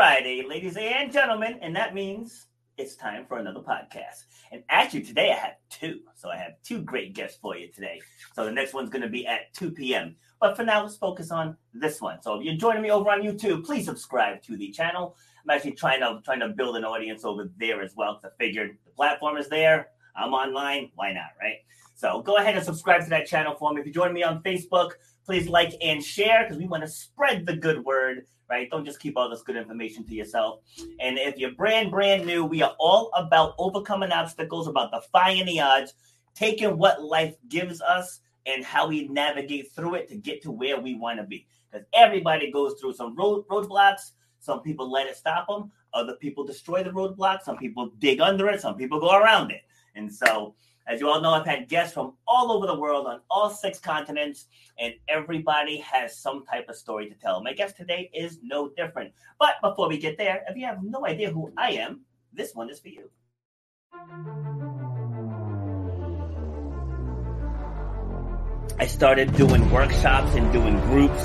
Friday, ladies and gentlemen, and that means it's time for another podcast. And actually, today I have two. So I have two great guests for you today. So the next one's going to be at 2 p.m. But for now, let's focus on this one. So if you're joining me over on YouTube, please subscribe to the channel. I'm actually trying to trying to build an audience over there as well. Because I figured the platform is there. I'm online. Why not, right? So go ahead and subscribe to that channel for me. If you join me on Facebook, please like and share because we want to spread the good word right? Don't just keep all this good information to yourself. And if you're brand, brand new, we are all about overcoming obstacles, about defying the odds, taking what life gives us and how we navigate through it to get to where we want to be. Because everybody goes through some road roadblocks. Some people let it stop them. Other people destroy the roadblock. Some people dig under it. Some people go around it. And so as you all know, I've had guests from all over the world on all six continents, and everybody has some type of story to tell. My guest today is no different. But before we get there, if you have no idea who I am, this one is for you. I started doing workshops and doing groups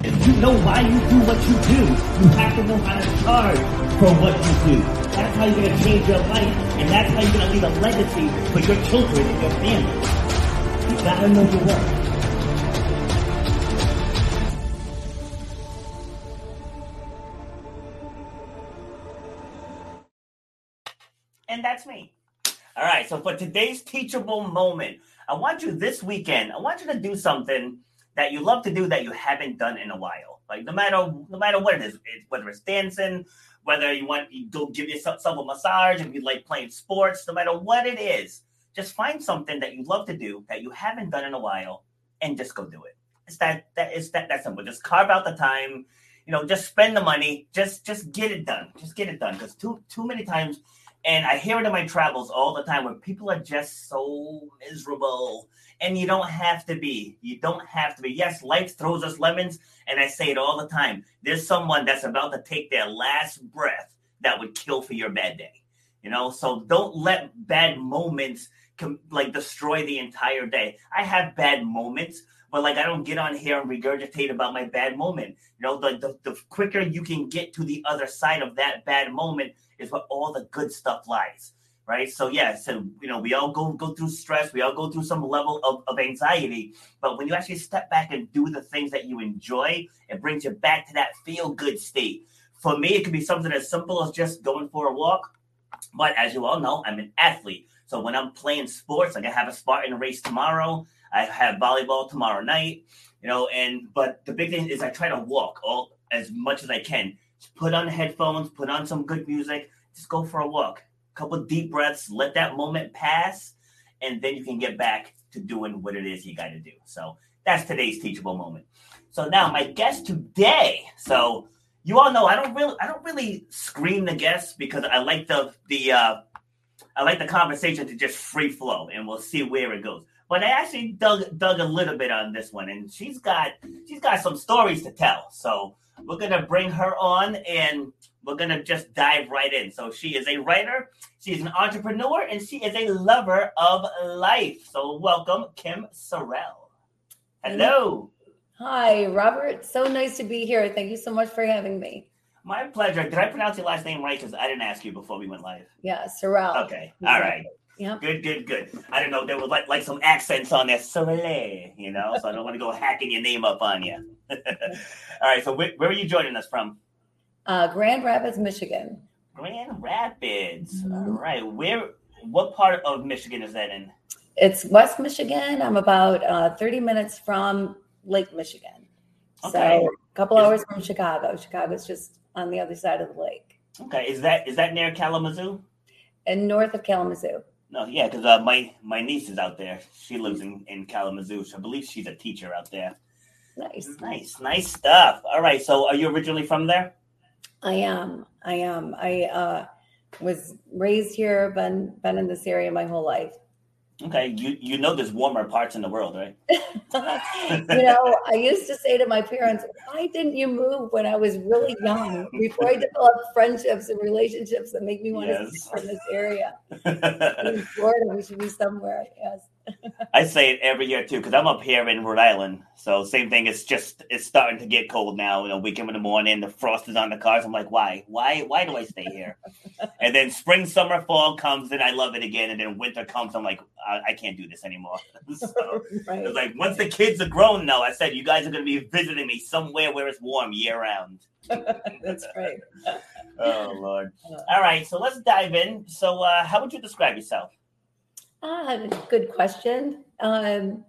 If you know why you do what you do, you have to know how to charge for what you do. That's how you're going to change your life, and that's how you're going to leave a legacy for your children and your family. You got to know your worth. And that's me. All right, so for today's teachable moment, I want you this weekend, I want you to do something that you love to do that you haven't done in a while. Like no matter no matter what it is, whether it's dancing, whether you want you go give yourself a massage, if you like playing sports, no matter what it is, just find something that you love to do that you haven't done in a while, and just go do it. It's that that is that that simple. Just carve out the time. You know, just spend the money. Just just get it done. Just get it done. Because too too many times, and I hear it in my travels all the time, where people are just so miserable and you don't have to be. You don't have to be. Yes, life throws us lemons, and I say it all the time. There's someone that's about to take their last breath that would kill for your bad day. You know, so don't let bad moments com- like destroy the entire day. I have bad moments, but like I don't get on here and regurgitate about my bad moment. You know, the, the, the quicker you can get to the other side of that bad moment is where all the good stuff lies right? So yeah, so you know, we all go go through stress, we all go through some level of, of anxiety, but when you actually step back and do the things that you enjoy, it brings you back to that feel good state. For me, it could be something as simple as just going for a walk. But as you all know, I'm an athlete. So when I'm playing sports, like I have a Spartan race tomorrow, I have volleyball tomorrow night, you know, and but the big thing is I try to walk all as much as I can. Just put on headphones, put on some good music, just go for a walk couple deep breaths, let that moment pass, and then you can get back to doing what it is you got to do. So that's today's teachable moment. So now my guest today. So you all know I don't really I don't really screen the guests because I like the the uh, I like the conversation to just free flow and we'll see where it goes. But I actually dug dug a little bit on this one and she's got she's got some stories to tell. So we're gonna bring her on and we're going to just dive right in. So, she is a writer, she's an entrepreneur, and she is a lover of life. So, welcome, Kim Sorrell. Hello. Hi, Robert. So nice to be here. Thank you so much for having me. My pleasure. Did I pronounce your last name right? Because I didn't ask you before we went live. Yeah, Sorrell. Okay. All right. Yeah. Good, good, good. I don't know. There was like like some accents on there, Sorrel, you know. So I don't want to go hacking your name up on you. All right. So where, where are you joining us from? Uh, Grand Rapids, Michigan. Grand Rapids. Mm-hmm. All right. Where? What part of Michigan is that in? It's West Michigan. I'm about uh, 30 minutes from Lake Michigan. Okay. So a couple Is- hours from Chicago. Chicago's just on the other side of the lake Okay, is that is that near Kalamazoo? and north of Kalamazoo. No, yeah, because uh, my my niece is out there. She lives in in Kalamazoo. So I believe she's a teacher out there. Nice. Nice, nice stuff. All right, so are you originally from there? I am. I am. I uh, was raised here, been been in this area my whole life. Okay, you you know there's warmer parts in the world, right? you know, I used to say to my parents, "Why didn't you move when I was really young, before I developed friendships and relationships that make me want to Yes. stay from this area? In Florida, we should be somewhere." Yes. I say it every year too because I'm up here in Rhode Island. So same thing. It's just it's starting to get cold now. You know, we come in the morning, the frost is on the cars. I'm like, why, why, why do I stay here? and then spring, summer, fall comes, and I love it again. And then winter comes, I'm like, I, I can't do this anymore. so right. it's like once the kids are grown, now I said you guys are going to be visiting me somewhere where it's warm year round. That's right. Oh Lord! All right, so let's dive in. So, uh, how would you describe yourself? Ah, good question. Um,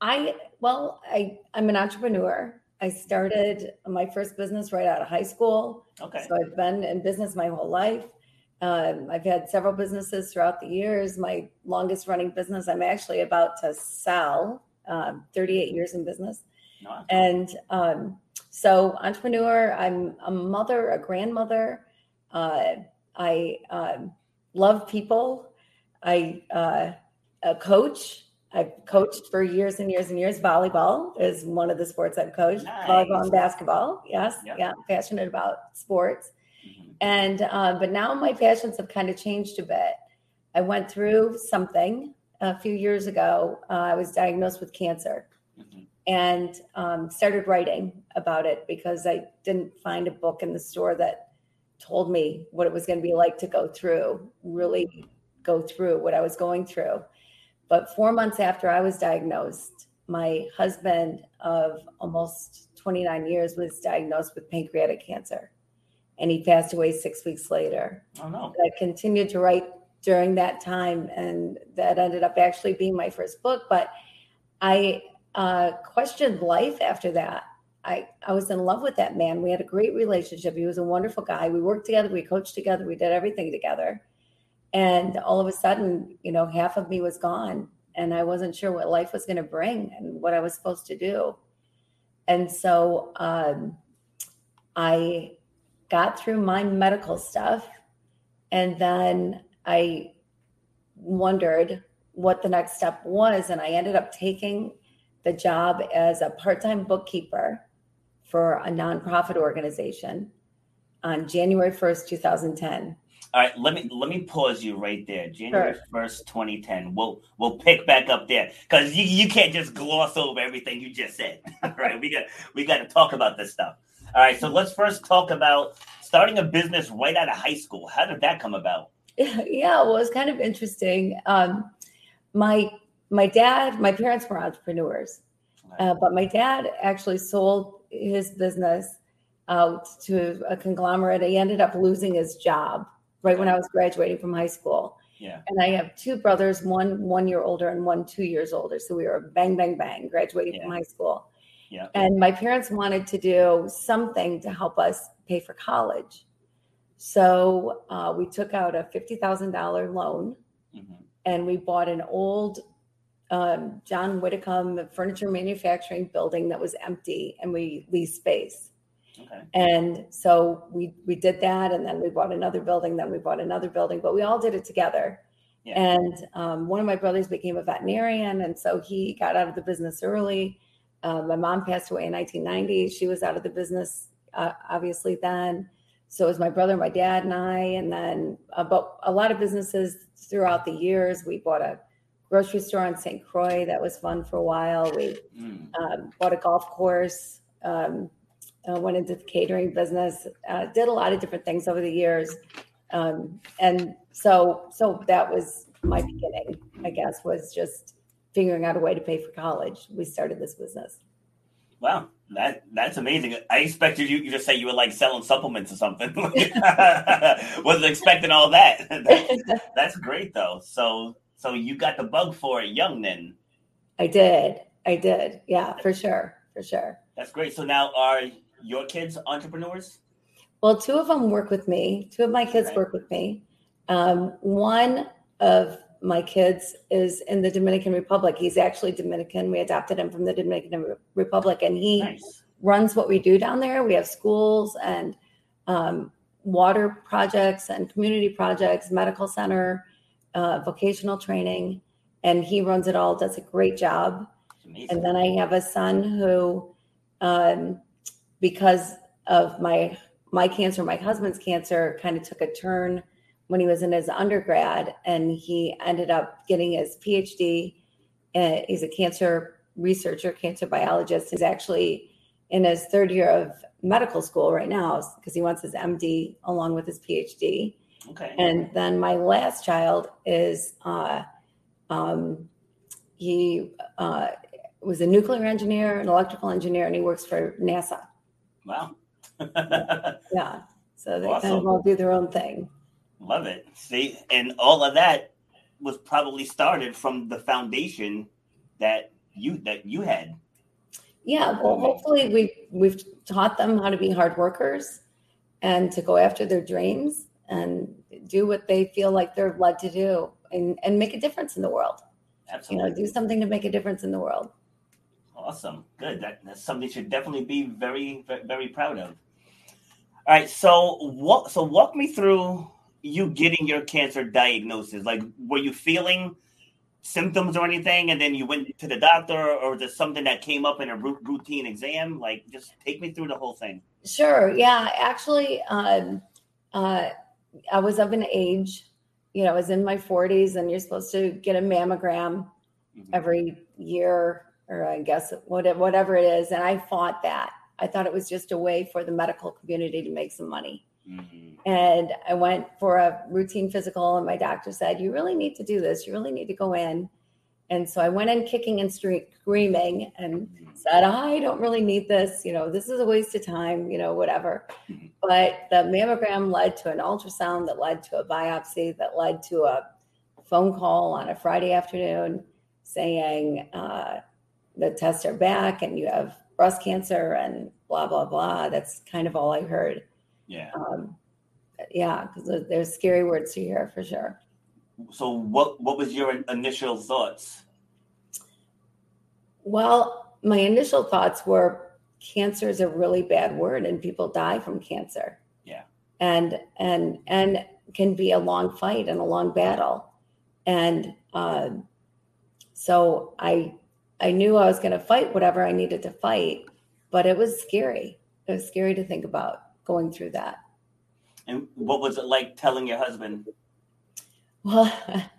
I well, I I'm an entrepreneur. I started my first business right out of high school. Okay. So I've been in business my whole life. Um, I've had several businesses throughout the years. My longest running business, I'm actually about to sell. Um, 38 years in business, No. and um, so entrepreneur. I'm a mother, a grandmother. Uh, I um, love people. I uh, a coach. I've coached for years and years and years. Volleyball is one of the sports I've coached. Volleyball Nice. and basketball. Yes, Yep. yeah, I'm passionate about sports. Mhm. And uh, but now my passions have kind of changed a bit. I went through something a few years ago. Uh, I was diagnosed with cancer Mhm. and um, started writing about it because I didn't find a book in the store that told me what it was going to be like to go through, really go through what I was going through. But four months after I was diagnosed, my husband of almost 29 years was diagnosed with pancreatic cancer. And he passed away six weeks later. Oh no. I continued to write during that time, and that ended up actually being my first book. But I uh, questioned life after that. I, I was in love with that man. We had a great relationship. He was a wonderful guy. We worked together, we coached together, we did everything together. And all of a sudden, you know, half of me was gone, and I wasn't sure what life was going to bring and what I was supposed to do. And so um, I got through my medical stuff and then I wondered what the next step was. And I ended up taking the job as a part time bookkeeper for a nonprofit organization on January 1st, 2010. All right, let me let me pause you right there. January first, twenty ten. We'll we'll pick back up there because you, you can't just gloss over everything you just said. All right, we got we got to talk about this stuff. All right, so let's first talk about starting a business right out of high school. How did that come about? yeah, well, it's kind of interesting. Um, my my dad, my parents were entrepreneurs, uh, but my dad actually sold his business out to a conglomerate. He ended up losing his job right when I was graduating from high school. Yeah. And I have two brothers, one one year older and one two years older. So we were bang, bang, bang, graduating from high school. Yeah. And my parents wanted to do something to help us pay for college. So uh, we took out a $50,000 loan Mhm. and we bought an old um, John Whitcomb furniture manufacturing building that was empty and we leased space. Okay. And so we we did that, and then we bought another building, then we bought another building, but we all did it together. Yeah. And um, one of my brothers became a veterinarian, and so he got out of the business early. Uh, my mom passed away in 1990. She was out of the business, uh, obviously then. So it was my brother, my dad, and I, and then about a lot of businesses throughout the years. We bought a grocery store on St. Croix that was fun for a while. We Mm. um, bought a golf course, um, uh, went into the catering business, uh, did a lot of different things over the years, um, and so so that was my beginning. I guess was just figuring out a way to pay for college. We started this business. Wow, that that's amazing. I expected you, you to say you were like selling supplements or something. Wasn't expecting all that. That's, that's great though. So so you got the bug for it young then. I did. I did. Yeah, for sure. for sure. That's great. So now are your kids entrepreneurs? Well, two of them work with me. Two of my kids work with me. Um, one of my kids is in the Dominican Republic. He's actually Dominican. We adopted him from the Dominican Republic, and he Nice. runs what we do down there. We have schools and um, water projects and community projects, medical center, uh, vocational training, and he runs it all. Does a great job. And then I have a son who, um, because of my my cancer, my husband's cancer, kind of took a turn when he was in his undergrad, and he ended up getting his PhD. Uh, he's a cancer researcher, cancer biologist. He's actually in his third year of medical school right now because he wants his MD along with his PhD. okay. And then my last child is uh, um, he uh, was a nuclear engineer, an electrical engineer, and he works for NASA. Wow. Yeah, so they kind of all do their own thing. Love it. See, and all of that was probably started from the foundation that you that you had. Yeah, well, hopefully we we've taught them how to be hard workers and to go after their dreams and do what they feel like they're led to do and and make a difference in the world. Absolutely. You know, do something to make a difference in the world. Awesome. Good. That, that's something you should definitely be very, very proud of. All right. So what? So walk me through you getting your cancer diagnosis. Like, were you feeling symptoms or anything, and then you went to the doctor, or was it something that came up in a routine exam? Like, just take me through the whole thing. Sure. Yeah. Actually, um, uh, I was of an age, you know, I was in my 40s, and you're supposed to get a mammogram Mhm. every year, or I guess whatever, whatever it is. And I fought that. I thought it was just a way for the medical community to make some money. Mhm. And I went for a routine physical, and my doctor said, You really need to do this. You really need to go in. And so I went in kicking and screaming and Mhm. said, I don't really need this. You know, this is a waste of time, you know, whatever. Mhm. But the mammogram led to an ultrasound that led to a biopsy that led to a phone call on a Friday afternoon saying uh, the tests are back and you have breast cancer and blah, blah, blah. That's kind of all I heard. Yeah. Um, yeah, because there's scary words to hear for sure. So what? What was your initial thoughts? Well, my initial thoughts were cancer is a really bad word and people die from cancer. Yeah. And and and can be a long fight and a long battle. And um, so I I knew I was going to fight whatever I needed to fight, but it was scary. It was scary to think about going through that. And what was it like telling your husband? Well,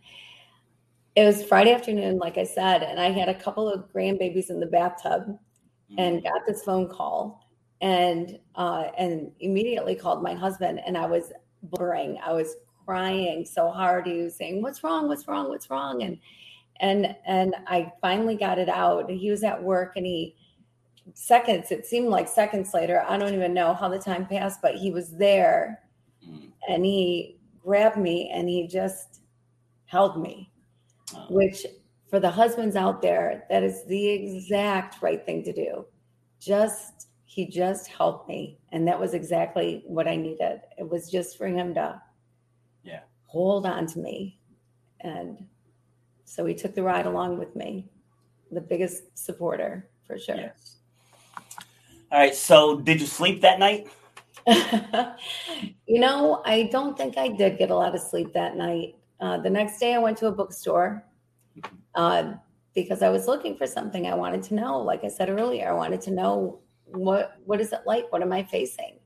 it was Friday afternoon, like I said, and I had a couple of grandbabies in the bathtub and got this phone call and uh, and immediately called my husband and I was blubbering. I was crying so hard. He was saying, "What's wrong? What's wrong? What's wrong?" And and and I finally got it out. He was at work and he seconds. It seemed like seconds later. I don't even know how the time passed, but he was there Mhm. and he grabbed me and he just held me Oh, which for the husbands out there that is the exact right thing to do just he just helped me and that was exactly what i needed it was just for him to Yeah. hold on to me and so he took the ride along with me the biggest supporter for sure Yes. All right. So did you sleep that night? you know, I don't think I did get a lot of sleep that night. Uh, the next day, I went to a bookstore uh, because I was looking for something I wanted to know. Like I said earlier, I wanted to know what what is it like? What am I facing?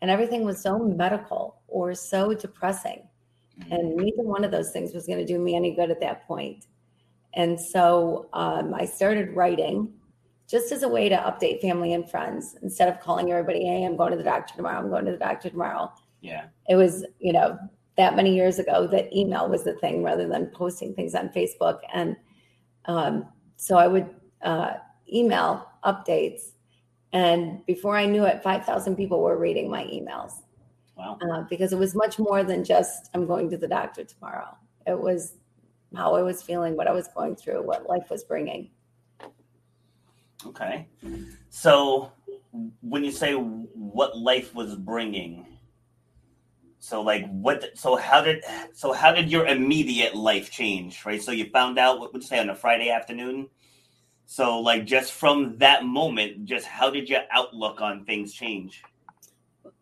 And everything was so medical or so depressing, and neither one of those things was going to do me any good at that point. And so um, I started writing just as a way to update family and friends instead of calling everybody, hey, I'm going to the doctor tomorrow. I'm going to the doctor tomorrow. Yeah. It was, you know, that many years ago that email was the thing rather than posting things on Facebook. And um, so I would uh, email updates. And before I knew it, 5,000 people were reading my emails Wow. uh, because it was much more than just, I'm going to the doctor tomorrow. It was how I was feeling, what I was going through, what life was bringing. Okay. So when you say what life was bringing, so like what? So how did so how did your immediate life change? Right. So you found out what would you say on a Friday afternoon. So like just from that moment, just how did your outlook on things change?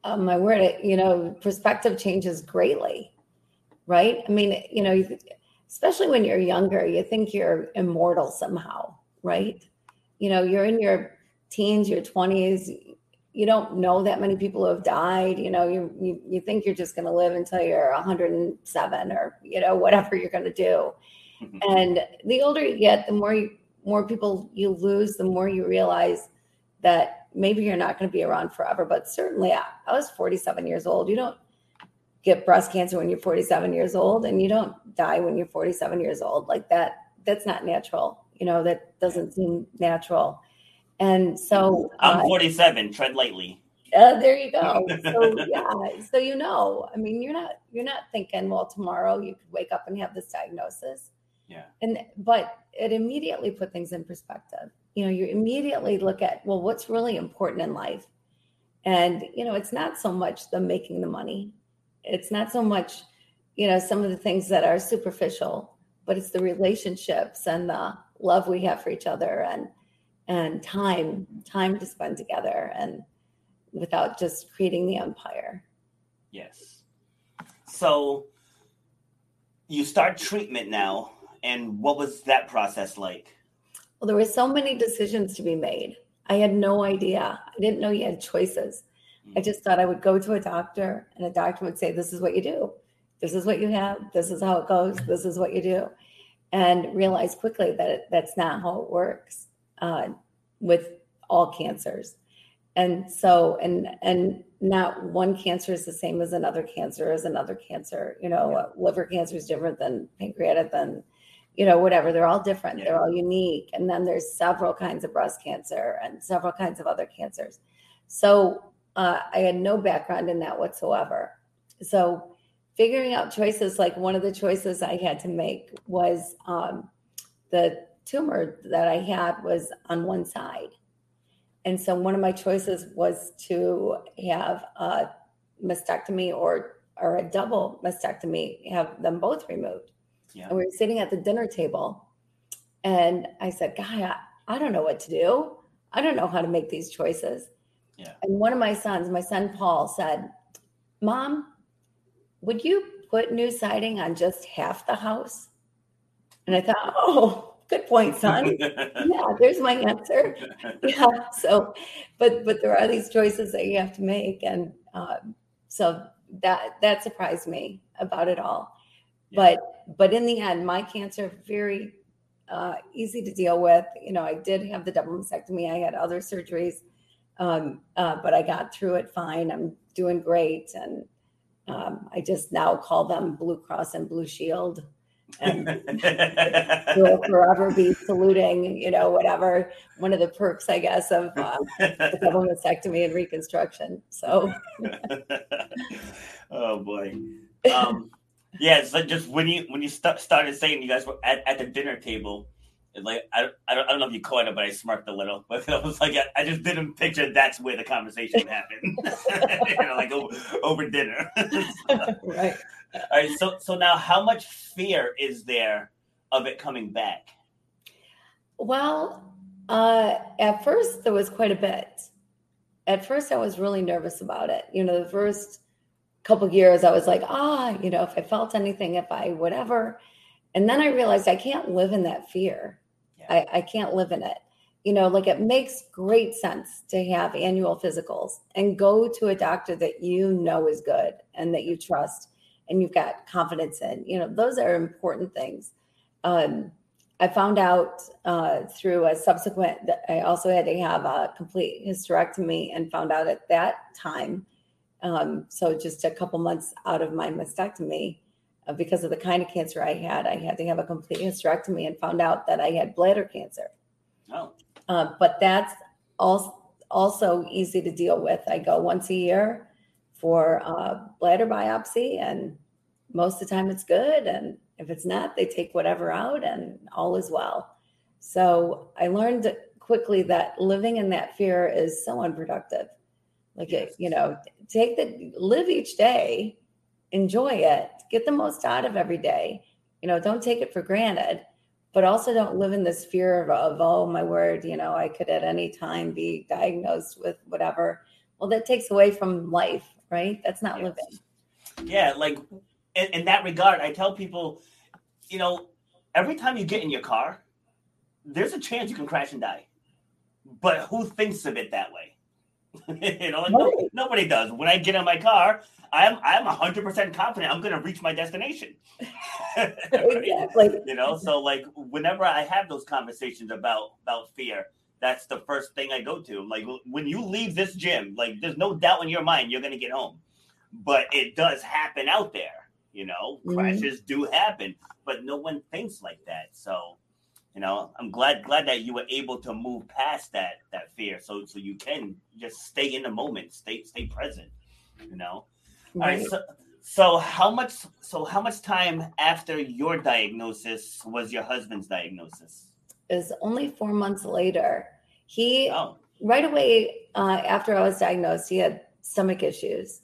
Oh, my word, you know, perspective changes greatly, right? I mean, you know, especially when you're younger, you think you're immortal somehow, right? You know, you're in your teens, your 20s, you don't know that many people who have died. You know, you you, you think you're just going to live until you're 107 or you know whatever you're going to do. Mm-hmm. And the older you get, the more you, more people you lose, the more you realize that maybe you're not going to be around forever. But certainly, I, I was 47 years old. You don't get breast cancer when you're 47 years old, and you don't die when you're 47 years old. Like that, that's not natural. You know, that doesn't seem natural. And so I'm uh, 47. Tread lightly. Uh, there you go. So yeah, so you know, I mean, you're not you're not thinking, well, tomorrow you could wake up and have this diagnosis. Yeah. And but it immediately put things in perspective. You know, you immediately look at, well, what's really important in life? And you know, it's not so much the making the money. It's not so much, you know, some of the things that are superficial, but it's the relationships and the love we have for each other and and time time to spend together and without just creating the empire yes so you start treatment now and what was that process like well there were so many decisions to be made. I had no idea. I didn't know you had choices. I just thought i would go to a doctor and a doctor would say this is what you do. This is what you have. This is how it goes. This is what you do. And realize quickly that that's not how it works uh, with all cancers. And so, and and not one cancer is the same as another cancer as another cancer. You know, yeah. liver cancer is different than pancreatic than, you know, whatever. They're all different. Yeah. They're all unique. And then there's several kinds of breast cancer and several kinds of other cancers. So uh, I had no background in that whatsoever. So figuring out choices, like one of the choices I had to make was um, the tumor that I had was on one side. And so one of my choices was to have a mastectomy or or a double mastectomy, have them both removed. Yeah. And we were sitting at the dinner table and I said, Guy, I, I don't know what to do. I don't know how to make these choices. Yeah. And one of my sons, my son Paul, said, Mom, would you put new siding on just half the house? And I thought, oh, good point, son. yeah, there's my answer. Yeah. So, but but there are these choices that you have to make, and um, so that that surprised me about it all. Yeah. But but in the end, my cancer very uh, easy to deal with. You know, I did have the double mastectomy. I had other surgeries, um, uh, but I got through it fine. I'm doing great, and um, I just now call them Blue Cross and Blue Shield and will forever be saluting, you know, whatever one of the perks, I guess, of uh, the double mastectomy and reconstruction. So, oh boy, um, yeah. So just when you when you st- started saying you guys were at, at the dinner table, like I, I don't, I don't know if you caught it, but I smirked a little. But I was like, I, I just didn't picture that's where the conversation happened. you know, like over, over dinner. right. All right. So so now, how much fear is there of it coming back? Well, uh, at first there was quite a bit. At first, I was really nervous about it. You know, the first couple years, I was like, ah, you know, if I felt anything, if I whatever. And then I realized I can't live in that fear. Yeah. I, I can't live in it. You know, like it makes great sense to have annual physicals and go to a doctor that you know is good and that you trust and you've got confidence in. You know, those are important things. Um, I found out uh, through a subsequent that I also had to have a complete hysterectomy and found out at that time. Um, so just a couple months out of my mastectomy, uh, because of the kind of cancer I had, I had to have a complete hysterectomy and found out that I had bladder cancer. Oh. Uh, but that's also also easy to deal with. I go once a year for a bladder biopsy, and most of the time it's good. And if it's not, they take whatever out, and all is well. So I learned quickly that living in that fear is so unproductive. Like yes. it, you know, take the live each day, enjoy it, get the most out of every day. You know, don't take it for granted, but also don't live in this fear of, of oh my word, you know, I could at any time be diagnosed with whatever. Well, that takes away from life, right? That's not yes. living. Yeah, like in, in that regard, I tell people, you know, every time you get in your car, there's a chance you can crash and die. But who thinks of it that way? you know, no, nobody does. When I get in my car, I'm I'm hundred percent confident I'm going to reach my destination. exactly. You know, so like whenever I have those conversations about about fear, that's the first thing I go to. Like when you leave this gym, like there's no doubt in your mind you're going to get home, but it does happen out there. You know, mm-hmm. crashes do happen, but no one thinks like that. So, you know, I'm glad glad that you were able to move past that that fear, so so you can just stay in the moment, stay stay present. You know, right. all right. So, so how much so how much time after your diagnosis was your husband's diagnosis? It was only four months later. He oh. right away uh, after I was diagnosed, he had stomach issues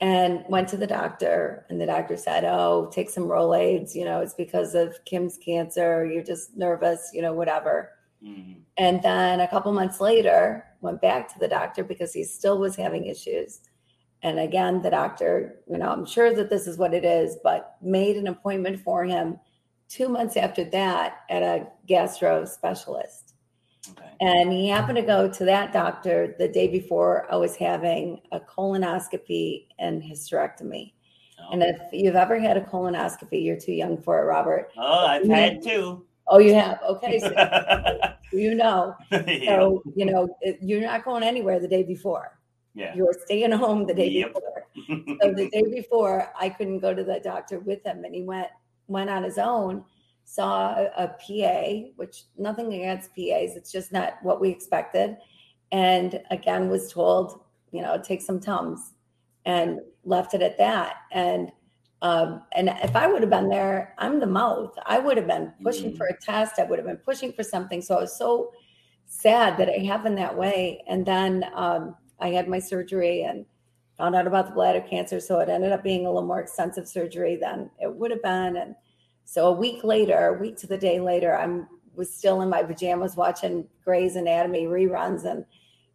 and went to the doctor and the doctor said oh take some rolaids you know it's because of kim's cancer you're just nervous you know whatever. Mm-hmm. and then a couple months later went back to the doctor because he still was having issues. And again the doctor you know i'm sure that this is what it is but made an appointment for him two months after that at a gastro specialist Okay. And he happened to go to that doctor the day before I was having a colonoscopy and hysterectomy. Oh. And if you've ever had a colonoscopy, you're too young for it, Robert. Oh, I've you had two. Oh, you have? Okay. So you know. So, you know, you're not going anywhere the day before. Yeah. You're staying home the day yep. before. so the day before, I couldn't go to the doctor with him, and he went went on his own saw a, PA, which nothing against PAs, it's just not what we expected. And again, was told, you know, take some Tums and left it at that. And um, and if I would have been there, I'm the mouth. I would have been pushing mm-hmm. for a test. I would have been pushing for something. So I was so sad that it happened that way. And then um, I had my surgery and found out about the bladder cancer. So it ended up being a little more extensive surgery than it would have been. And so a week later, a week to the day later, I'm was still in my pajamas watching Grey's Anatomy reruns and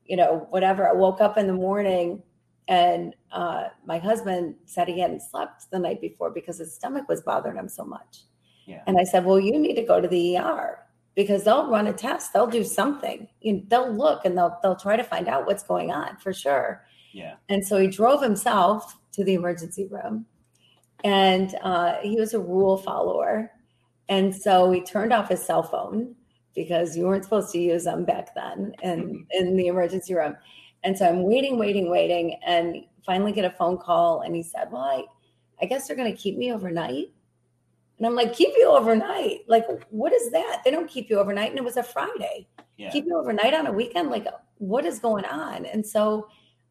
you know whatever. I woke up in the morning and uh, my husband said he hadn't slept the night before because his stomach was bothering him so much. Yeah. And I said, well, you need to go to the ER because they'll run a test, they'll do something, you know, they'll look and they'll they'll try to find out what's going on for sure. Yeah. And so he drove himself to the emergency room and uh, he was a rule follower. And so he turned off his cell phone because you weren't supposed to use them back then in, mm-hmm. in the emergency room. And so I'm waiting, waiting, waiting, and finally get a phone call. And he said, Well, I, I guess they're going to keep me overnight. And I'm like, Keep you overnight? Like, what is that? They don't keep you overnight. And it was a Friday. Yeah. Keep you overnight on a weekend? Like, what is going on? And so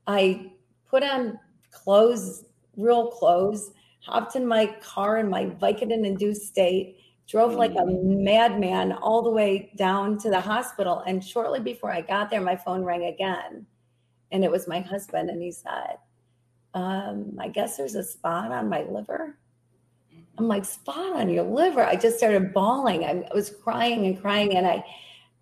I put on clothes, real clothes, hopped in my car in my Vicodin induced state, drove like a mm. madman all the way down to the hospital. And shortly before I got there, my phone rang again. And it was my husband. And he said, um, I guess there's a spot on my liver. I'm like, spot on your liver. I just started bawling. I was crying and crying. And I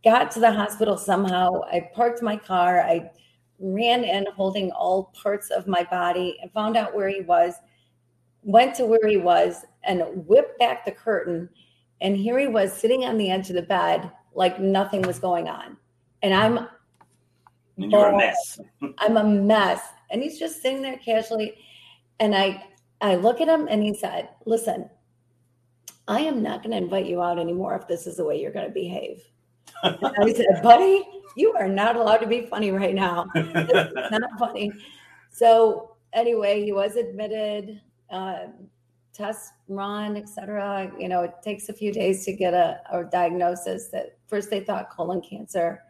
got to the hospital somehow. I parked my car. I ran in holding all parts of my body and found out where he was went to where he was and whipped back the curtain. And here he was sitting on the edge of the bed like nothing was going on. And I'm and you're a mess. I'm a mess. And he's just sitting there casually. And I I look at him and he said, Listen, I am not going to invite you out anymore if this is the way you're going to behave. I said, Buddy, you are not allowed to be funny right now. It's not funny. So anyway, he was admitted uh, test run, etc. You know, it takes a few days to get a, a, diagnosis. That first they thought colon cancer,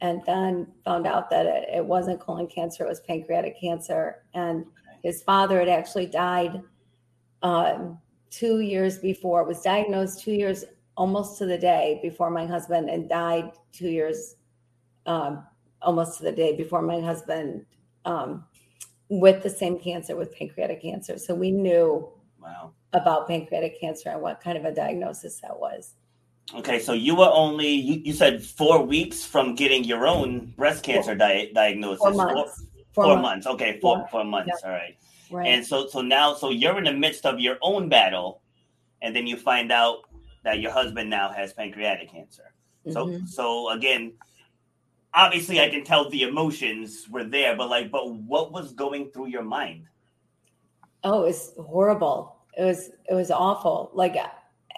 and then found out that it, it wasn't colon cancer; it was pancreatic cancer. And his father had actually died um, two years before. Was diagnosed two years almost to the day before my husband, and died two years um, almost to the day before my husband um, with the same cancer with pancreatic cancer. So we knew Wow. about pancreatic cancer and what kind of a diagnosis that was. Okay, so you were only you, you said four weeks from getting your own breast cancer di- diagnosis. Four months. Four, Four months. Okay, four Yeah. four months. All right. Right. And so so now so you're in the midst of your own battle, and then you find out that your husband now has pancreatic cancer. So Mhm. so again, obviously I can tell the emotions were there, but like, but what was going through your mind? Oh, it was horrible. It was it was awful. Like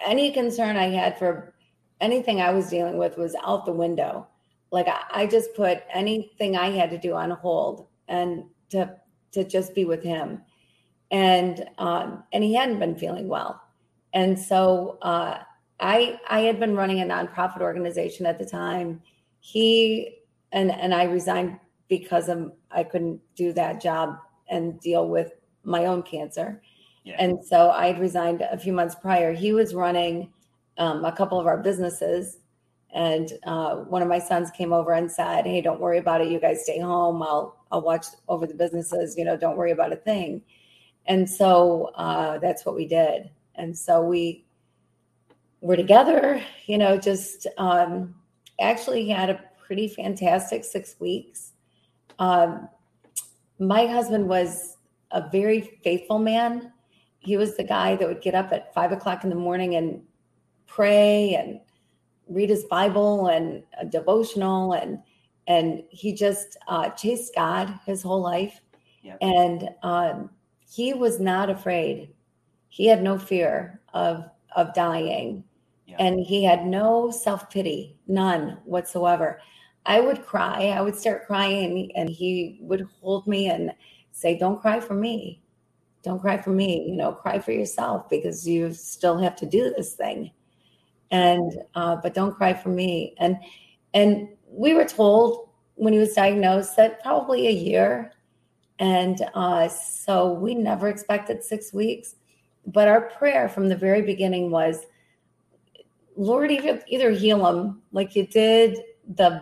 any concern I had for anything I was dealing with was out the window. Like I, I just put anything I had to do on hold and to to just be with him. And um, and he hadn't been feeling well. And so uh, I I had been running a nonprofit organization at the time. He and and I resigned because of I couldn't do that job and deal with my own cancer. Yeah. And so I had resigned a few months prior. He was running um, a couple of our businesses. And uh, one of my sons came over and said, Hey, don't worry about it. You guys stay home. I'll, I'll watch over the businesses. You know, don't worry about a thing. And so uh, that's what we did. And so we were together, you know, just um, actually had a pretty fantastic six weeks. Um, my husband was a very faithful man. He was the guy that would get up at five o'clock in the morning and pray and read his Bible and a devotional and and he just uh, chased God his whole life. Yeah. And um, he was not afraid. He had no fear of of dying, Yeah. and he had no self pity, none whatsoever. I would cry. I would start crying, and he would hold me and say, "Don't cry for me. Don't cry for me. You know, cry for yourself because you still have to do this thing." And uh, but don't cry for me. And and we were told when he was diagnosed that probably a year. And uh, so we never expected six weeks. But our prayer from the very beginning was, Lord, either, either heal him like you did the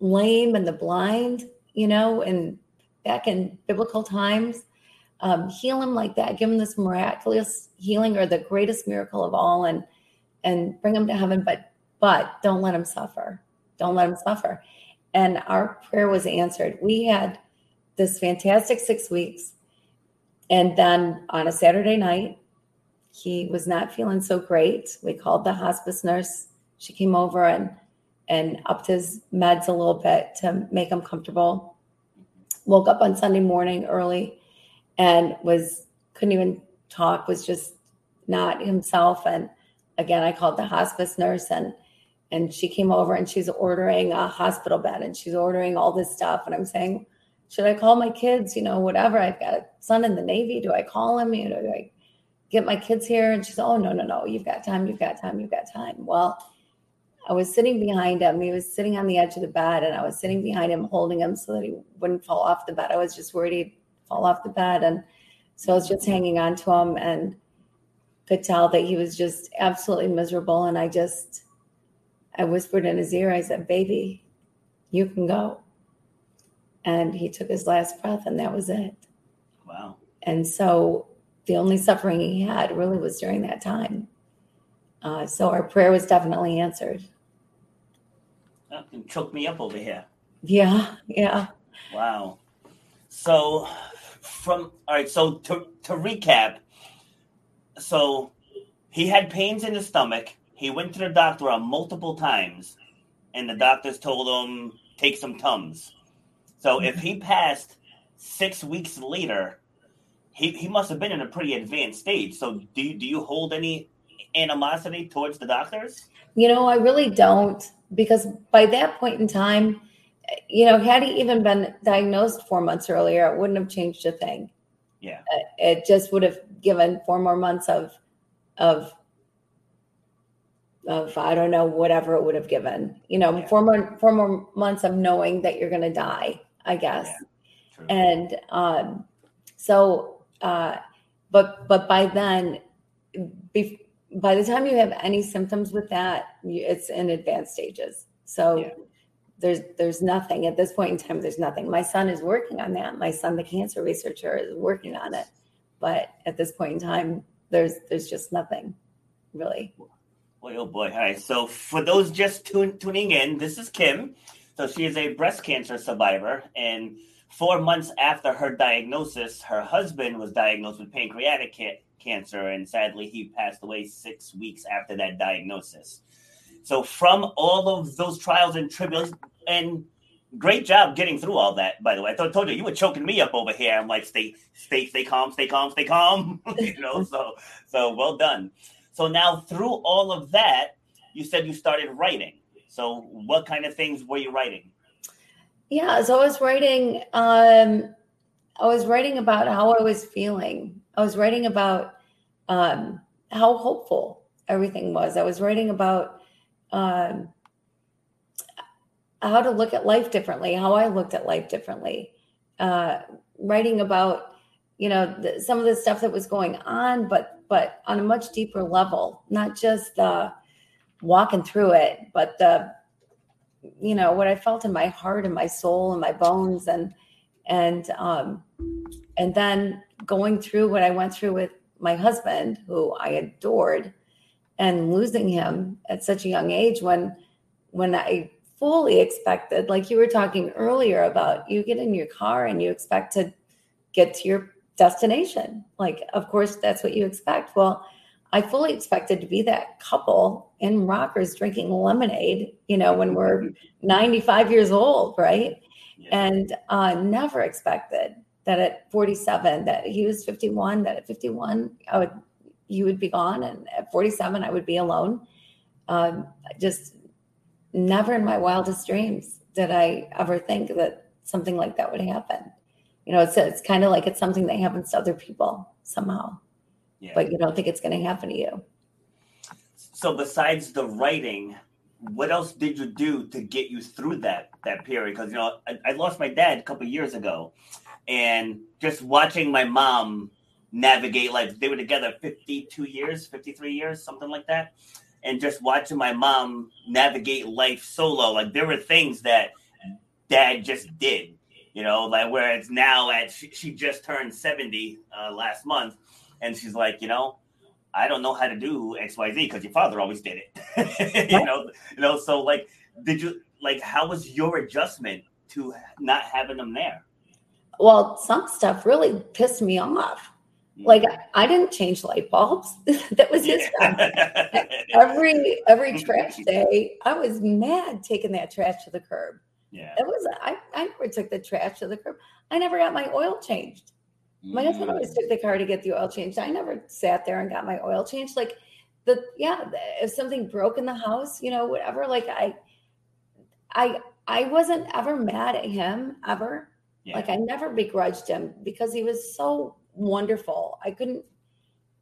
lame and the blind, you know, and back in biblical times. Um, heal him like that, give him this miraculous healing or the greatest miracle of all, and and bring him to heaven. But but don't let him suffer. Don't let him suffer. And our prayer was answered. We had this fantastic six weeks. And then on a Saturday night, he was not feeling so great. We called the hospice nurse. She came over and and upped his meds a little bit to make him comfortable. Woke up on Sunday morning early and was couldn't even talk, was just not himself. And again, I called the hospice nurse and and she came over and she's ordering a hospital bed and she's ordering all this stuff. And I'm saying, should I call my kids? You know, whatever. I've got a son in the Navy. Do I call him? You know, do I get my kids here? And she's, oh, no, no, no. You've got time. You've got time. You've got time. Well, I was sitting behind him. He was sitting on the edge of the bed and I was sitting behind him, holding him so that he wouldn't fall off the bed. I was just worried he'd fall off the bed. And so I was just hanging on to him and could tell that he was just absolutely miserable. And I just, I whispered in his ear, I said, baby, you can go. And he took his last breath, and that was it. Wow. And so the only suffering he had really was during that time. Uh, so our prayer was definitely answered. That can choke me up over here. Yeah, yeah. Wow. So from all right, so to to recap, so he had pains in his stomach. He went to the doctor on multiple times, and the doctors told him take some tums. So if he passed six weeks later, he, he must have been in a pretty advanced stage. So do you, do you hold any animosity towards the doctors? You know, I really don't because by that point in time, you know, had he even been diagnosed four months earlier, it wouldn't have changed a thing. Yeah. Uh, It just would have given four more months of, of, of I don't know whatever it would have given. You know, Yeah. four more four more months of knowing that you're going to die. I guess. True. and um, so uh, but but by then bef- by the time you have any symptoms with that you, it's in advanced stages. So Yeah. there's there's nothing at this point in time there's nothing. My son is working on that. My son the cancer researcher is working on it. But at this point in time there's there's just nothing really. Boy oh boy. All right. So for those just tune, tuning in this is kim. So she is a breast cancer survivor. And four months after her diagnosis her husband was diagnosed with pancreatic cancer and sadly he passed away six weeks after that diagnosis so from all of those trials and tribulations, and great job getting through all that. By the way, I told, told you you were choking me up over here. I'm like, stay, stay, stay calm, stay calm, stay calm. you know, so so well done. So now through all of that, you said you started writing. So what kind of things were you writing? Yeah, so I was writing. Um, I was writing about how I was feeling. I was writing about um, how hopeful everything was. I was writing about um, how to look at life differently, how I looked at life differently, uh, writing about you know the, some of the stuff that was going on, but but on a much deeper level, not just uh, walking through it, but the you know what I felt in my heart and my soul and my bones and and um, and then going through what I went through with my husband, who I adored, and losing him at such a young age when when I fully expected, like you were talking earlier about you get in your car and you expect to get to your destination. Like, of course, that's what you expect. Well, I fully expected to be that couple in rockers drinking lemonade, you know, when we're 95 years old, right? Yeah. And uh, never expected that at 47, that he was 51, that at 51, I would you would be gone, and at 47, I would be alone. Um, just never in my wildest dreams did I ever think that something like that would happen. You know, it's it's kind of like it's something that happens to other people somehow, yeah. but you don't think it's going to happen to you. So, besides the writing, what else did you do to get you through that that period? Because you know, I, I lost my dad a couple years ago, and just watching my mom navigate life. They were together 52 years, 53 years, something like that. And just watching my mom navigate life solo, like there were things that dad just did, you know, like whereas now at she, she just turned 70 uh, last month, and she's like, you know, I don't know how to do X Y Z because your father always did it, you know, you know. So like, did you like how was your adjustment to not having them there? Well, some stuff really pissed me off like I didn't change light bulbs. that was his job. every every trash day, I was mad taking that trash to the curb. Yeah. It was I, I never took the trash to the curb. I never got my oil changed. My mm. husband always took the car to get the oil changed. I never sat there and got my oil changed. Like the yeah, if something broke in the house, you know, whatever, like I I I wasn't ever mad at him ever. Yeah. Like I never begrudged him because he was so wonderful. I couldn't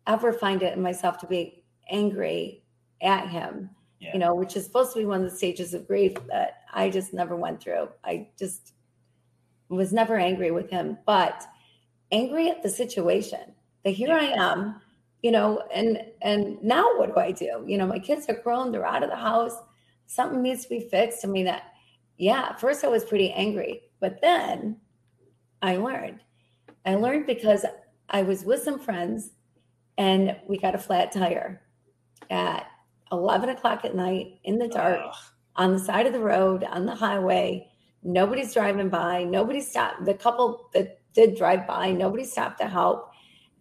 ever find it in myself to be angry at him, yeah. you know, which is supposed to be one of the stages of grief that I just never went through. I just was never angry with him, but angry at the situation. That here yeah. I am, you know, and and now what do I do? You know, my kids are grown, they're out of the house. Something needs to be fixed. I mean, that yeah, first I was pretty angry, but then I learned. I learned because I was with some friends and we got a flat tire at 11 o'clock at night in the dark Ugh. on the side of the road on the highway. Nobody's driving by. Nobody stopped. The couple that did drive by, nobody stopped to help.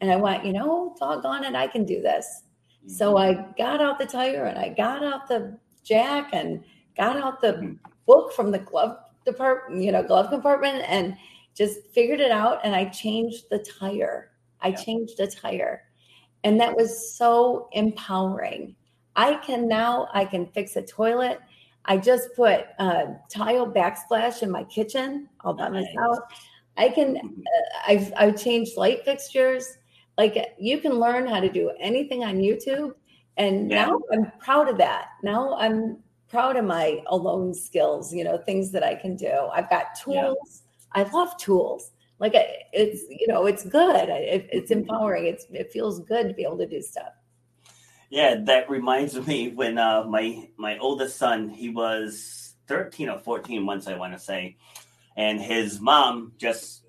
And I went, you know, doggone it, I can do this. Mm-hmm. So I got out the tire and I got out the jack and got out the mm-hmm. book from the glove department, you know, glove compartment and just figured it out. And I changed the tire I yeah. changed a tire. And that was so empowering. I can now, I can fix a toilet. I just put a tile backsplash in my kitchen all by nice. myself. I can, uh, I've, I've changed light fixtures. Like you can learn how to do anything on YouTube. And yeah. now I'm proud of that. Now I'm proud of my alone skills, you know, things that I can do. I've got tools. Yeah. I love tools like it's you know it's good it, it's mm-hmm. empowering it's it feels good to be able to do stuff yeah that reminds me when uh my my oldest son he was 13 or 14 months, I want to say. And his mom just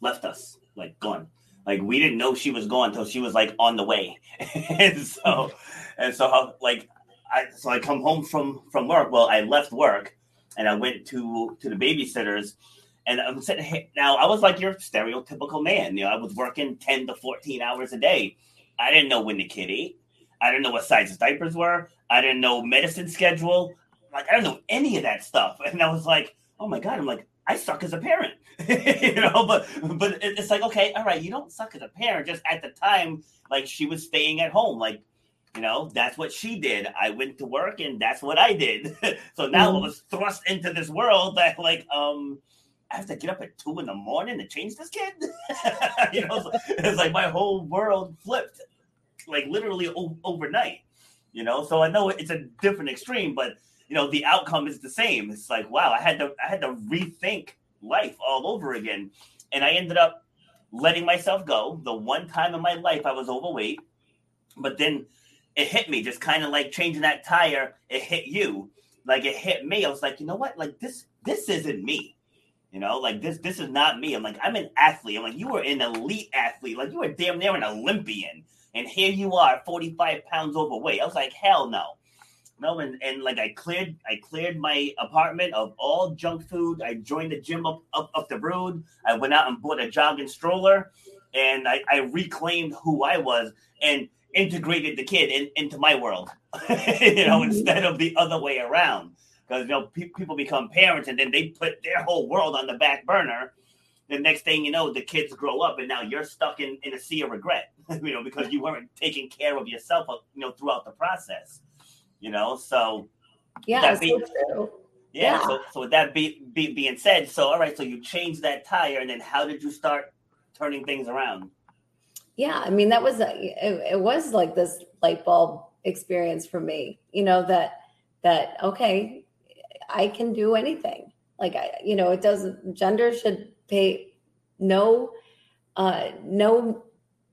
left us, like gone. Like we didn't know she was gone until she was like on the way. and so, and so like I so I come home from from work. Well, I left work and I went to to the babysitters. And I'm sitting here now. I was like your stereotypical man. You know, I was working 10 to 14 hours a day. I didn't know when the kid ate. I didn't know what size his diapers were. I didn't know medicine schedule. Like I do not know any of that stuff. And I was like, oh my God, I'm like, I suck as a parent. you know, but but it's like, okay, all right, you don't suck as a parent. Just at the time, like she was staying at home. Like you know, that's what she did. I went to work and that's what I did. so now mm-hmm. I was thrust into this world that like um I have to get up at two in the morning to change this kid. you know, it's like my whole world flipped, like literally o- overnight. You know, so I know it's a different extreme, but you know the outcome is the same. It's like wow, I had to I had to rethink life all over again, and I ended up letting myself go. The one time in my life I was overweight, but then it hit me just kind of like changing that tire it hit you like it hit me i was like you know what like this this isn't me you know? Like this this is not me. I'm like i'm an athlete. I'm like you were an elite athlete. Like you were damn near an olympian. And here you are 45 pounds overweight. I was like hell no. No and, and like i cleared i cleared my apartment of all junk food. I joined the gym up up, up the road. I went out and bought a jogging stroller. And I, I reclaimed who i was and integrated the kid in, into my world, you know, mm-hmm. instead of the other way around. Because you know, pe- people become parents and then they put their whole world on the back burner. The next thing you know, the kids grow up and now you're stuck in, in a sea of regret, you know, because you weren't taking care of yourself, uh, you know, throughout the process, you know. So yeah, be, so yeah, yeah. So, so with that be, be, being said, so all right, so you changed that tire, and then how did you start turning things around? yeah i mean that was a, it, it was like this light bulb experience for me you know that that okay i can do anything like i you know it doesn't gender should pay no uh no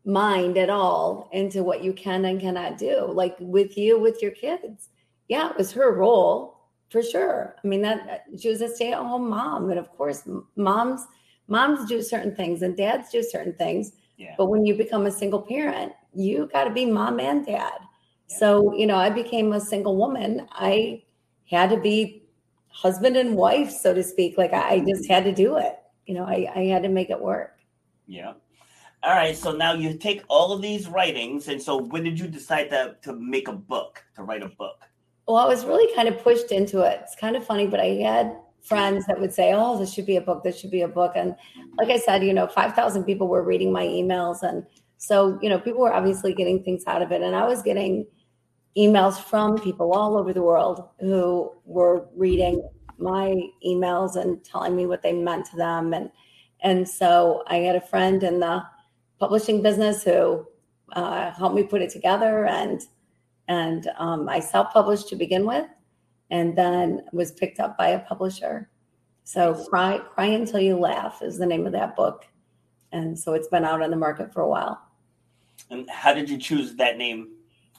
mind at all into what you can and cannot do like with you with your kids yeah it was her role for sure i mean that she was a stay-at-home mom and of course moms moms do certain things and dads do certain things yeah. But when you become a single parent, you got to be mom and dad. Yeah. So, you know, I became a single woman. I had to be husband and wife, so to speak. Like I mm-hmm. just had to do it. You know, I, I had to make it work. Yeah. All right. So now you take all of these writings. And so when did you decide to, to make a book, to write a book? Well, I was really kind of pushed into it. It's kind of funny, but I had friends that would say, "Oh, this should be a book. This should be a book." And like I said, you know, five thousand people were reading my emails, and so you know, people were obviously getting things out of it, and I was getting emails from people all over the world who were reading my emails and telling me what they meant to them, and and so I had a friend in the publishing business who uh, helped me put it together, and and um, I self-published to begin with and then was picked up by a publisher. So Cry Cry Until You Laugh is the name of that book. And so it's been out on the market for a while. And how did you choose that name?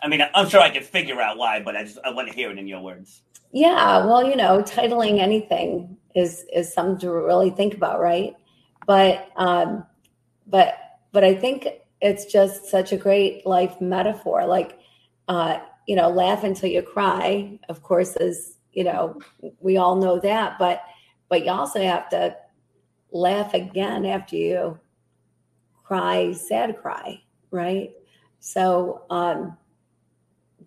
I mean, I'm sure I can figure out why, but I just I want to hear it in your words. Yeah, well, you know, titling anything is is something to really think about, right? But um but but I think it's just such a great life metaphor. Like uh you know, laugh until you cry, of course, is, you know, we all know that, but but you also have to laugh again after you cry, sad cry, right? So um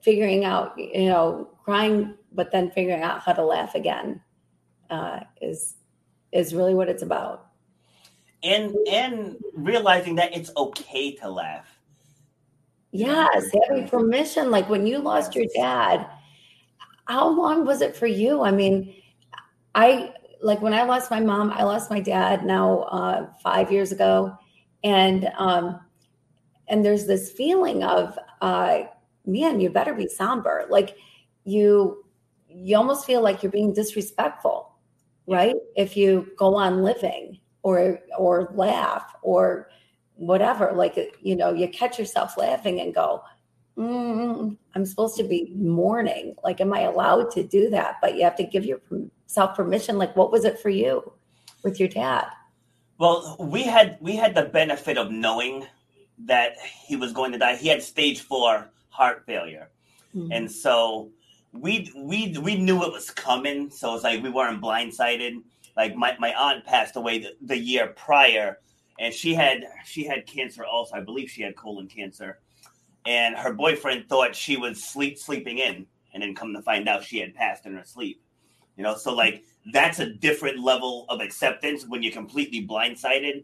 figuring out, you know, crying, but then figuring out how to laugh again uh, is is really what it's about. And and realizing that it's okay to laugh Yes, having permission. Like when you lost your dad, how long was it for you? I mean, I like when I lost my mom, I lost my dad now uh, five years ago, and um, and there's this feeling of, uh, man, you better be somber. Like you, you almost feel like you're being disrespectful, right? If you go on living or or laugh or whatever like you know you catch yourself laughing and go mm, i'm supposed to be mourning like am i allowed to do that but you have to give yourself self permission? Like, what was it for you with your dad? Well, we had we had the benefit of knowing that he was going to die. He had stage four heart failure, mm-hmm. and so we we we knew it was coming. So it's like we weren't blindsided. Like my, my aunt passed away the, the year prior, and she had she had cancer also. I believe she had colon cancer, and her boyfriend thought she was sleep sleeping in, and then come to find out she had passed in her sleep. You know, so like that's a different level of acceptance when you're completely blindsided.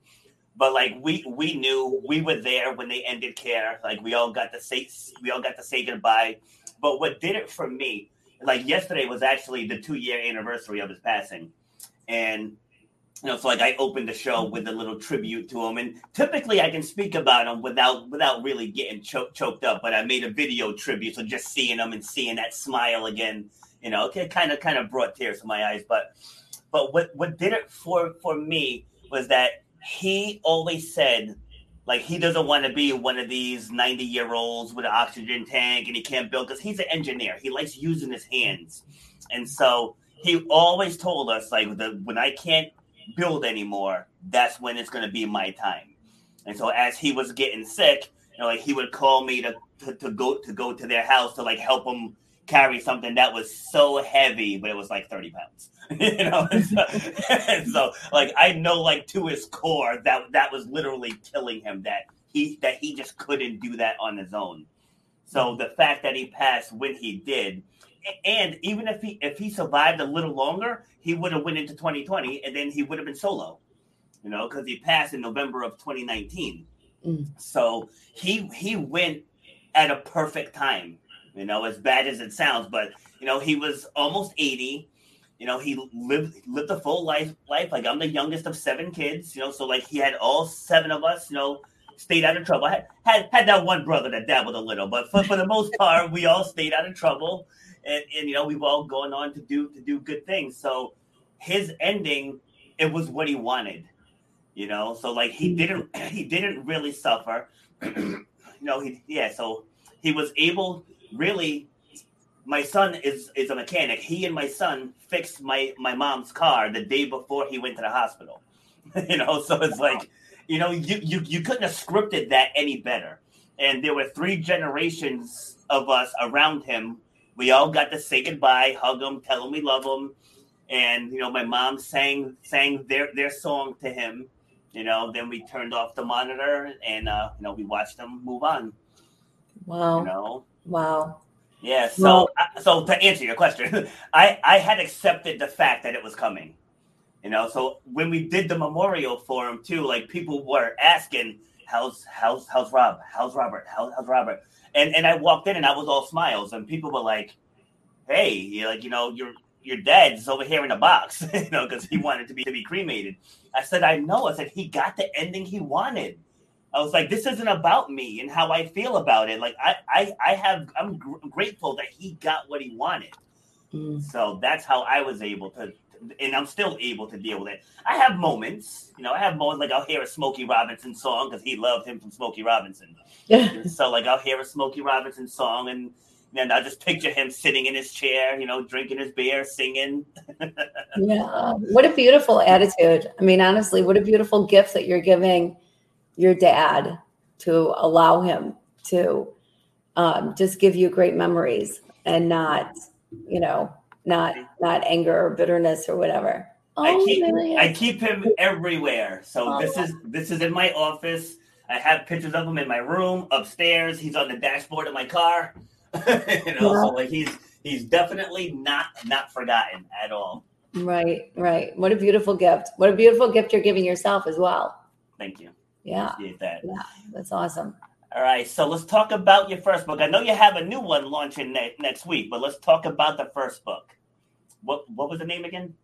But like we we knew we were there when they ended care. Like we all got to say we all got to say goodbye. But what did it for me, like yesterday was actually the two year anniversary of his passing. And you know, so like I opened the show with a little tribute to him, and typically I can speak about him without without really getting cho- choked up. But I made a video tribute, so just seeing him and seeing that smile again you know, it kind of kind of brought tears to my eyes. But but what what did it for for me was that he always said like he doesn't want to be one of these 90 year olds with an oxygen tank and he can't build because he's an engineer. He likes using his hands. And so he always told us like the, when i can't build anymore that's when it's going to be my time. And so as he was getting sick you know like he would call me to, to, to go to go to their house to like help him carry something that was so heavy, but it was like 30 pounds. you know, so, so, like I know like to his core that that was literally killing him that he that he just couldn't do that on his own. So the fact that he passed when he did, and even if he if he survived a little longer, he would have went into 2020 and then he would have been solo. You know, because he passed in November of 2019. Mm. So he he went at a perfect time you know, as bad as it sounds, but you know, he was almost 80. You know, he lived lived a full life life. Like I'm the youngest of seven kids, you know, so like he had all seven of us, you know, stayed out of trouble. I had had, had that one brother that dabbled a little, but for, for the most part, we all stayed out of trouble. And, and you know, we've all gone on to do to do good things. So his ending, it was what he wanted. You know, so like he didn't he didn't really suffer. you know, he yeah, so he was able really my son is is a mechanic. He and my son fixed my my mom's car the day before he went to the hospital. you know, so it's like, you know, you you you couldn't have scripted that any better. And there were three generations of us around him. We all got to say goodbye, hug him, tell him we love him. And you know, my mom sang sang their their song to him. You know, then we turned off the monitor and uh, you know, we watched them move on. Wow. You know, Wow. Yeah. So, well, uh, so to answer your question, I I had accepted the fact that it was coming. You know, so when we did the memorial for him too, like people were asking, "How's how's how's Rob? How's Robert? How, how's Robert?" And and I walked in and I was all smiles, and people were like, "Hey, you're like you know, your your dad's over here in a box, you know, because he wanted to be to be cremated." I said, "I know." I said, "He got the ending he wanted." I was like, this isn't about me and how I feel about it. Like I, I, I have, I'm gr- grateful that he got what he wanted. Mm. So that's how I was able to, and I'm still able to deal with it. I have moments, you know, I have moments like I'll hear a Smokey Robinson song because he loved him from Smokey Robinson. Yeah. so like I'll hear a Smokey Robinson song and then I just picture him sitting in his chair, you know, drinking his beer, singing. yeah. What a beautiful attitude. I mean, honestly, what a beautiful gift that you're giving your dad to allow him to um, just give you great memories and not, you know, not not anger or bitterness or whatever. Oh, I keep I keep him everywhere. So oh. this is this is in my office. I have pictures of him in my room, upstairs. He's on the dashboard of my car. you know, yeah. so like he's he's definitely not not forgotten at all. Right, right. What a beautiful gift. What a beautiful gift you're giving yourself as well. Thank you. Yeah. that. Yeah, that's awesome. All right, so let's talk about your first book. I know you have a new one launching ne- next week, but let's talk about the first book. What what was the name again?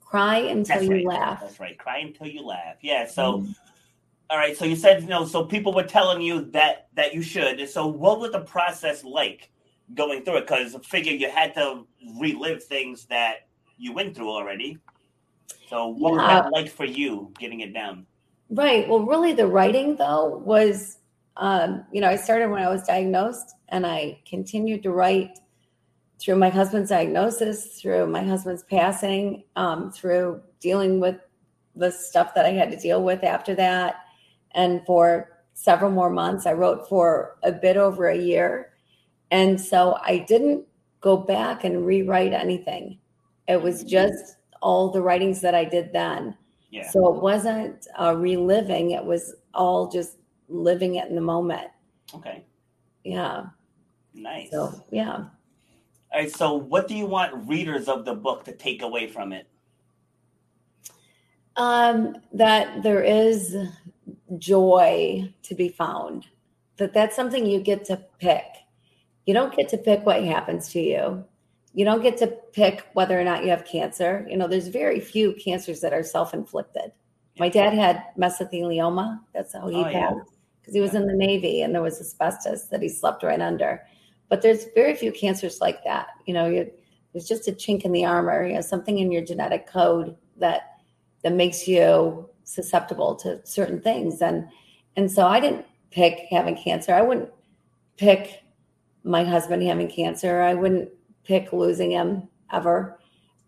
Cry until That's you right. laugh. That's right. Cry until you laugh. Yeah. So, mm. all right. So you said you know. So people were telling you that that you should. So what was the process like going through it? Because figure you had to relive things that you went through already. So what yeah. was that like for you getting it down? Right. Well, really, the writing though was, um, you know, I started when I was diagnosed, and I continued to write through my husband's diagnosis, through my husband's passing, um, through dealing with the stuff that I had to deal with after that. And for several more months, I wrote for a bit over a year. And so I didn't go back and rewrite anything. It was mm-hmm. just all the writings that I did then. Yeah. So it wasn't uh, reliving, it was all just living it in the moment. Okay. Yeah. Nice. So, yeah. All right. So, what do you want readers of the book to take away from it? Um, that there is joy to be found. That that's something you get to pick. You don't get to pick what happens to you. You don't get to pick whether or not you have cancer. You know, there's very few cancers that are self-inflicted. My dad had mesothelioma. That's how he oh, passed because yeah. he was yeah. in the Navy and there was asbestos that he slept right under. But there's very few cancers like that. You know, you, there's just a chink in the armor. You know, something in your genetic code that that makes you susceptible to certain things. And and so I didn't pick having cancer. I wouldn't pick my husband having cancer. I wouldn't pick losing him ever.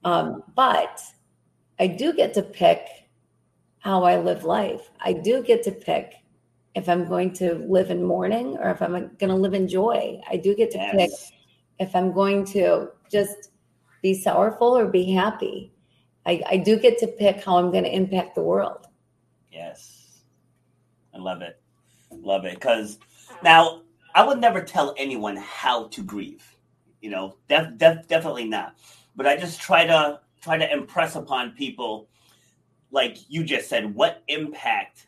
Um, but I do get to pick how I live life. I do get to pick if I'm going to live in mourning or if I'm going to live in joy. I do get to yes. pick if I'm going to just be sorrowful or be happy. I, I do get to pick how I'm going to impact the world. Yes. I love it. Love it. Because now I would never tell anyone how to grieve. You know, def, def, definitely not. But I just try to try to impress upon people, like you just said, what impact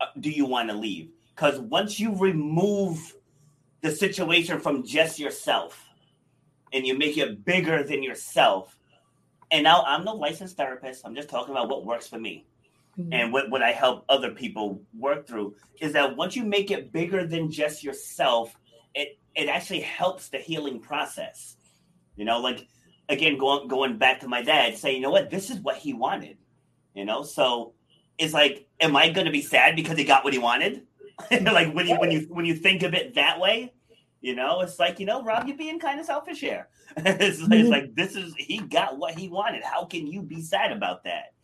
uh, do you want to leave? Because once you remove the situation from just yourself and you make it bigger than yourself, and now I'm no licensed therapist. I'm just talking about what works for me. Mm-hmm. And what, what I help other people work through is that once you make it bigger than just yourself, it it actually helps the healing process. You know, like again, going going back to my dad, saying, you know what, this is what he wanted. You know, so it's like, am I gonna be sad because he got what he wanted? like when you when you when you think of it that way, you know, it's like, you know, Rob, you're being kind of selfish here. it's, like, it's mm-hmm. like this is he got what he wanted. How can you be sad about that?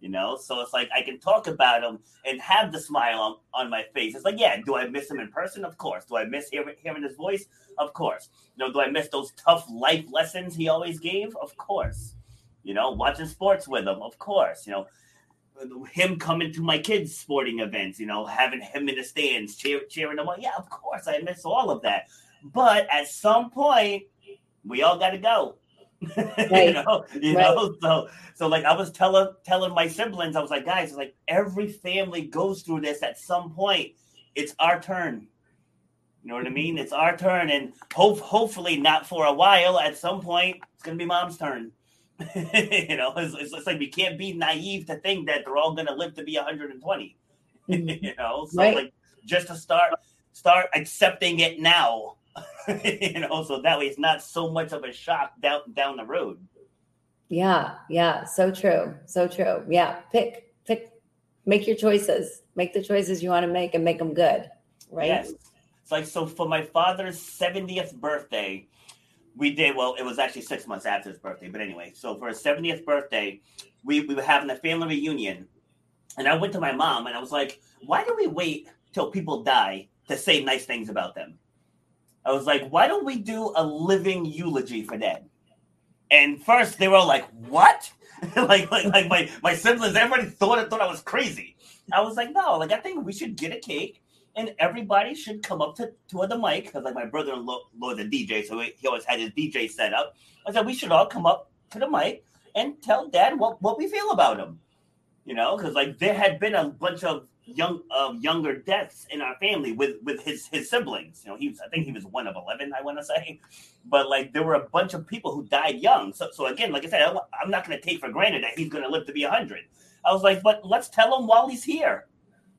You know, so it's like I can talk about him and have the smile on, on my face. It's like, yeah, do I miss him in person? Of course. Do I miss hearing, hearing his voice? Of course. You know, do I miss those tough life lessons he always gave? Of course. You know, watching sports with him, of course. You know, him coming to my kids' sporting events, you know, having him in the stands, cheer, cheering them on. Yeah, of course, I miss all of that. But at some point, we all got to go. Right. you know, you right. know. So, so like I was telling telling my siblings, I was like, guys, like every family goes through this at some point. It's our turn. You know what I mean? It's our turn, and hope hopefully not for a while. At some point, it's gonna be mom's turn. you know, it's, it's, it's, like we can't be naive to think that they're all going to live to be 120. Mm-hmm. you know, so right. like just to start start accepting it now. you know, so that way it's not so much of a shock down down the road. Yeah, yeah, so true, so true. Yeah, pick pick, make your choices, make the choices you want to make, and make them good. Right. Yes. It's like so for my father's 70th birthday we did well it was actually six months after his birthday but anyway so for his 70th birthday we, we were having a family reunion and i went to my mom and i was like why do we wait till people die to say nice things about them i was like why don't we do a living eulogy for dad and first they were all like what like, like like my my siblings everybody thought thought i was crazy i was like no like i think we should get a cake and everybody should come up to, to the mic because like my brother-in-law the DJ, so he always had his DJ set up. I said we should all come up to the mic and tell Dad what, what we feel about him. You know, because like there had been a bunch of young uh, younger deaths in our family with with his his siblings. You know, he was I think he was one of eleven. I want to say, but like there were a bunch of people who died young. So so again, like I said, I'm not going to take for granted that he's going to live to be hundred. I was like, but let's tell him while he's here.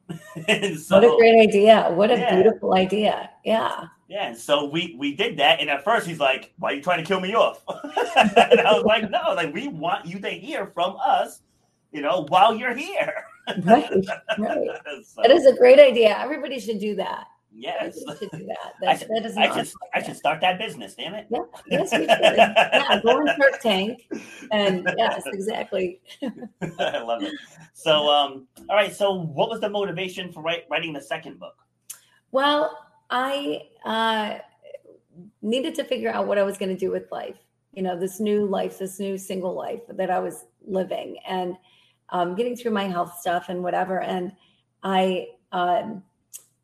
so, what a great idea! What a yeah. beautiful idea! Yeah. Yeah, and so we we did that, and at first he's like, "Why are you trying to kill me off?" and I was like, "No, like we want you to hear from us, you know, while you're here." Right, right. So, that is a great idea. Everybody should do that. Yes. I should do that. I That, should, that is I should, I should start that business. Damn it. Yeah, yes, you should. Yeah, go on Shark Tank. And yes, exactly. I love it. So, um, all right. So, what was the motivation for write, writing the second book? Well, I uh, needed to figure out what I was going to do with life. You know, this new life, this new single life that I was living, and um, getting through my health stuff and whatever. And I, um,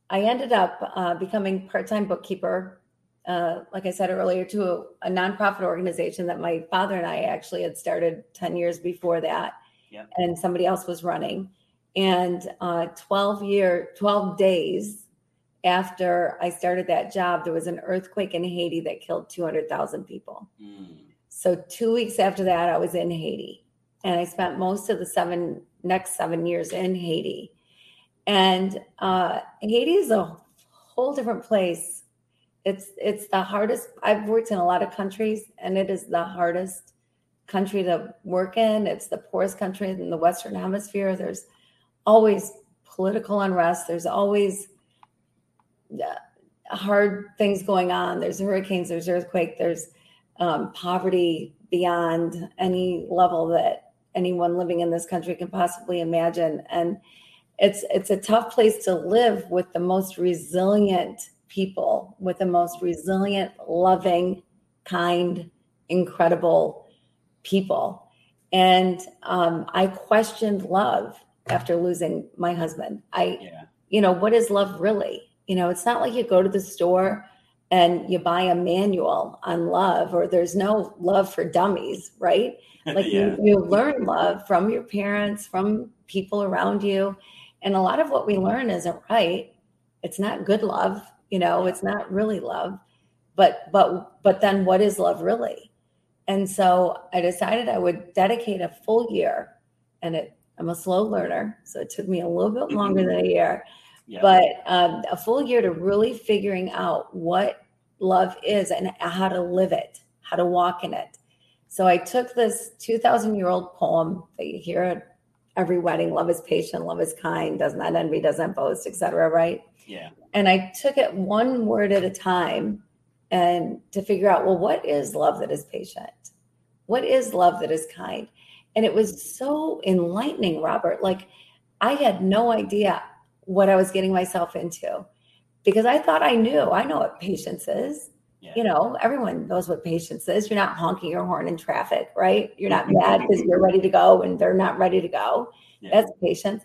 I ended up uh, becoming part-time bookkeeper. Uh, like I said earlier, to a, a nonprofit organization that my father and I actually had started ten years before that, Yep. and somebody else was running. And uh, twelve year, twelve days after I started that job, there was an earthquake in Haiti that killed 200,000 people. Mm. So, two weeks after that, I was in Haiti. And I spent most of the seven next seven years in Haiti. And uh, Haiti is a whole different place. It's it's the hardest. I've worked in a lot of countries, and it is the hardest country to work in. It's the poorest country in the Western Hemisphere. There's always political unrest. There's always uh, hard things going on. There's hurricanes. There's earthquake. There's um, poverty beyond any level that anyone living in this country can possibly imagine. And it's it's a tough place to live with the most resilient people, with the most resilient, loving, kind, incredible people. And um, I questioned love after losing my husband. I, Yeah. you know, what is love really? You know, it's not like you go to the store and you buy a manual on love, or there's no love for dummies, right? Like yeah. you, you learn love from your parents, from people around you. And a lot of what we learn isn't right. It's not good love, you know, it's not really love. But but but then what is love really? And so I decided I would dedicate a full year. And it I'm a slow learner, so it took me a little bit longer than a year yeah. but um, a full year to really figuring out what love is and how to live it, how to walk in it. So I took this 2,000 year old poem that you hear at every wedding love is patient, love is kind, does not envy, doesn't boast, etc. right? yeah. And I took it one word at a time and to figure out, well, what is love that is patient? What is love that is kind? And it was so enlightening, Robert. Like I had no idea what I was getting myself into because I thought I knew. I know what patience is. Yeah. You know, everyone knows what patience is. You're not honking your horn in traffic, right? You're not mad because you're ready to go and they're not ready to go. Yeah. That's patience.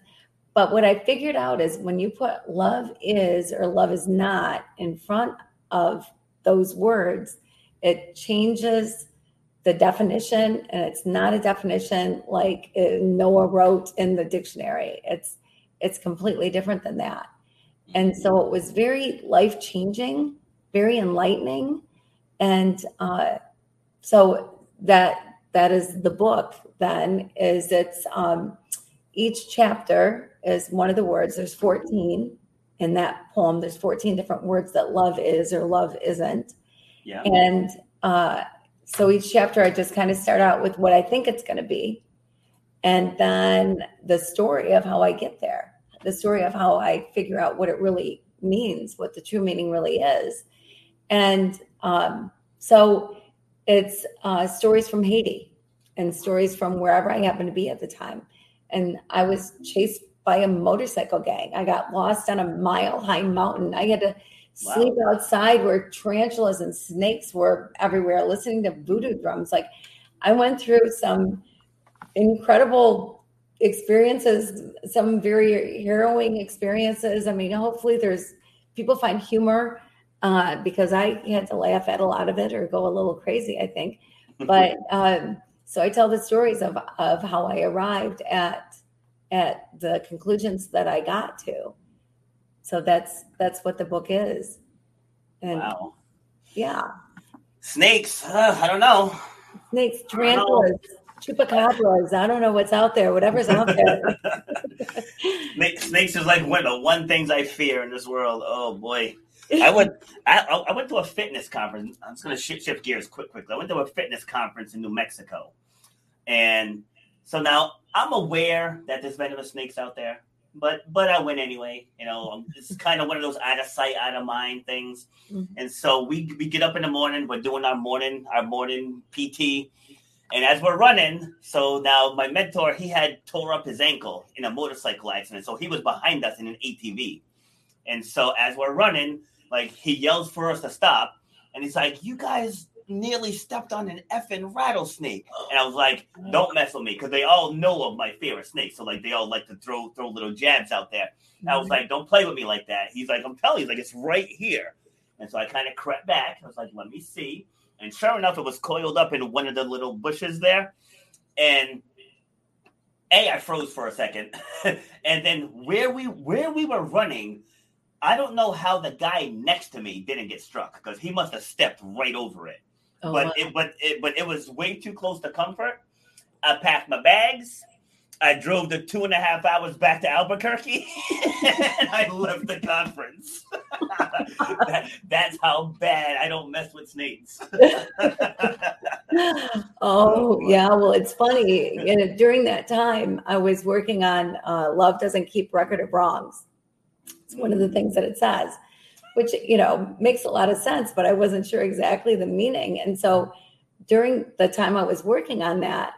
But what I figured out is when you put love is or love is not in front of those words, it changes the definition and it's not a definition like uh, Noah wrote in the dictionary. It's it's completely different than that. And so it was very life changing, very enlightening. And uh, so that that is the book then is it's um, each chapter is one of the words. There's 14 in that poem. There's 14 different words that love is or love isn't. yeah. And uh, so each chapter, I just kind of start out with what I think it's going to be. And then the story of how I get there, the story of how I figure out what it really means, what the true meaning really is. And um, so it's uh, stories from Haiti and stories from wherever I happen to be at the time. And I was chased by a motorcycle gang. I got lost on a mile high mountain. I had to Wow. sleep outside where tarantulas and snakes were everywhere, listening to voodoo drums. Like I went through some incredible experiences, some very harrowing experiences. I mean, hopefully there's people find humor uh, because I had to laugh at a lot of it or go a little crazy, I think. But um, so I tell the stories of of how I arrived at at the conclusions that I got to. So that's that's what the book is. And wow. yeah, Snakes. Uh, I don't know. snakes, I don't know. tarantulas, chupacabras. I don't know what's out there. Whatever's out there. Snakes is like one of the one things I fear in this world. Oh boy. I went. I, I went to a fitness conference. I'm just gonna shift, shift gears quick, quickly. I went to a fitness conference in New Mexico, and so now I'm aware that there's venomous snakes out there. but but I went anyway. You know, it's kind of one of those out of sight, out of mind things. Mm-hmm. And so we we get up in the morning. We're doing our morning our morning PT, and as we're running, so now my mentor he had tore up his ankle in a motorcycle accident, so he was behind us in an ATV. And so as we're running, like he yells for us to stop, and he's like, "You guys nearly stepped on an effing rattlesnake. And I was like, don't mess with me because they all know of my fear of snakes. So like they all like to throw throw little jabs out there. I was mm-hmm. like, don't play with me like that. He's like, I'm telling you, he's like, it's right here. And so I kind of crept back. I was like, let me see. And sure enough, it was coiled up in one of the little bushes there. And A, I froze for a second. and then where we where we were running, I don't know how the guy next to me didn't get struck because he must have stepped right over it. Oh, but wow. it but it but it was way too close to comfort. I packed my bags. I drove the two and a half hours back to Albuquerque, and I left the conference. That- that's how bad I don't mess with snakes. oh yeah well it's funny you know during that time i was working on uh, love doesn't keep record of wrongs it's one of the things that it says which you know makes a lot of sense but i wasn't sure exactly the meaning and so during the time i was working on that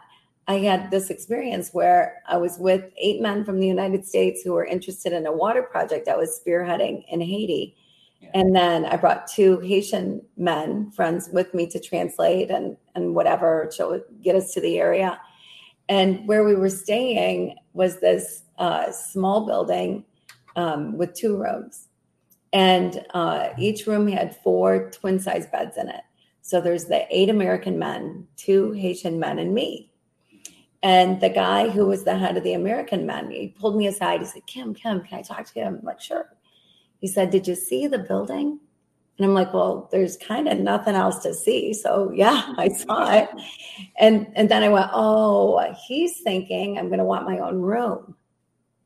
i had this experience where i was with eight men from the united states who were interested in a water project i was spearheading in haiti and then I brought two Haitian men, friends with me to translate and, and whatever to get us to the area. And where we were staying was this uh, small building um, with two rooms. And uh, each room had four twin size beds in it. So there's the eight American men, two Haitian men, and me. And the guy who was the head of the American men, he pulled me aside. He said, Kim, Kim, can I talk to you? I'm like, sure he said, Did you see the building? And I'm like, Well, there's kind of nothing else to see. So yeah, I saw it. And and then I went, Oh, he's thinking I'm gonna want my own room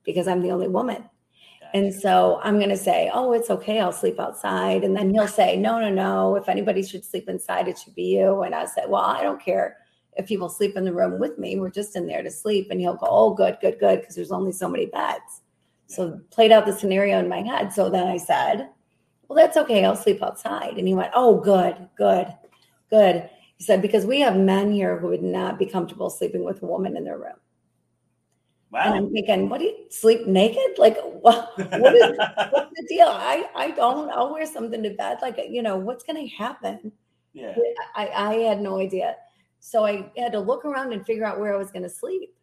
because I'm the only woman. And so I'm going to say, oh, it's okay. I'll sleep outside. And then he'll say, no, no, no. If anybody should sleep inside, it should be you. And I say, well, I don't care if people sleep in the room with me. We're just in there to sleep. And he'll go, oh, good, good, good. Because there's only so many beds. So played out the scenario in my head. So then I said, Well, that's okay. I'll sleep outside. And he went, Oh, good, good, good. He said, Because we have men here who would not be comfortable sleeping with a woman in their room. Wow. And I'm thinking, what do you sleep naked? Like, what, what is what's the deal? I, I don't, I'll wear something to bed. Like, you know, what's going to happen? yeah. I, I had no idea. So I had to look around and figure out where I was going to sleep.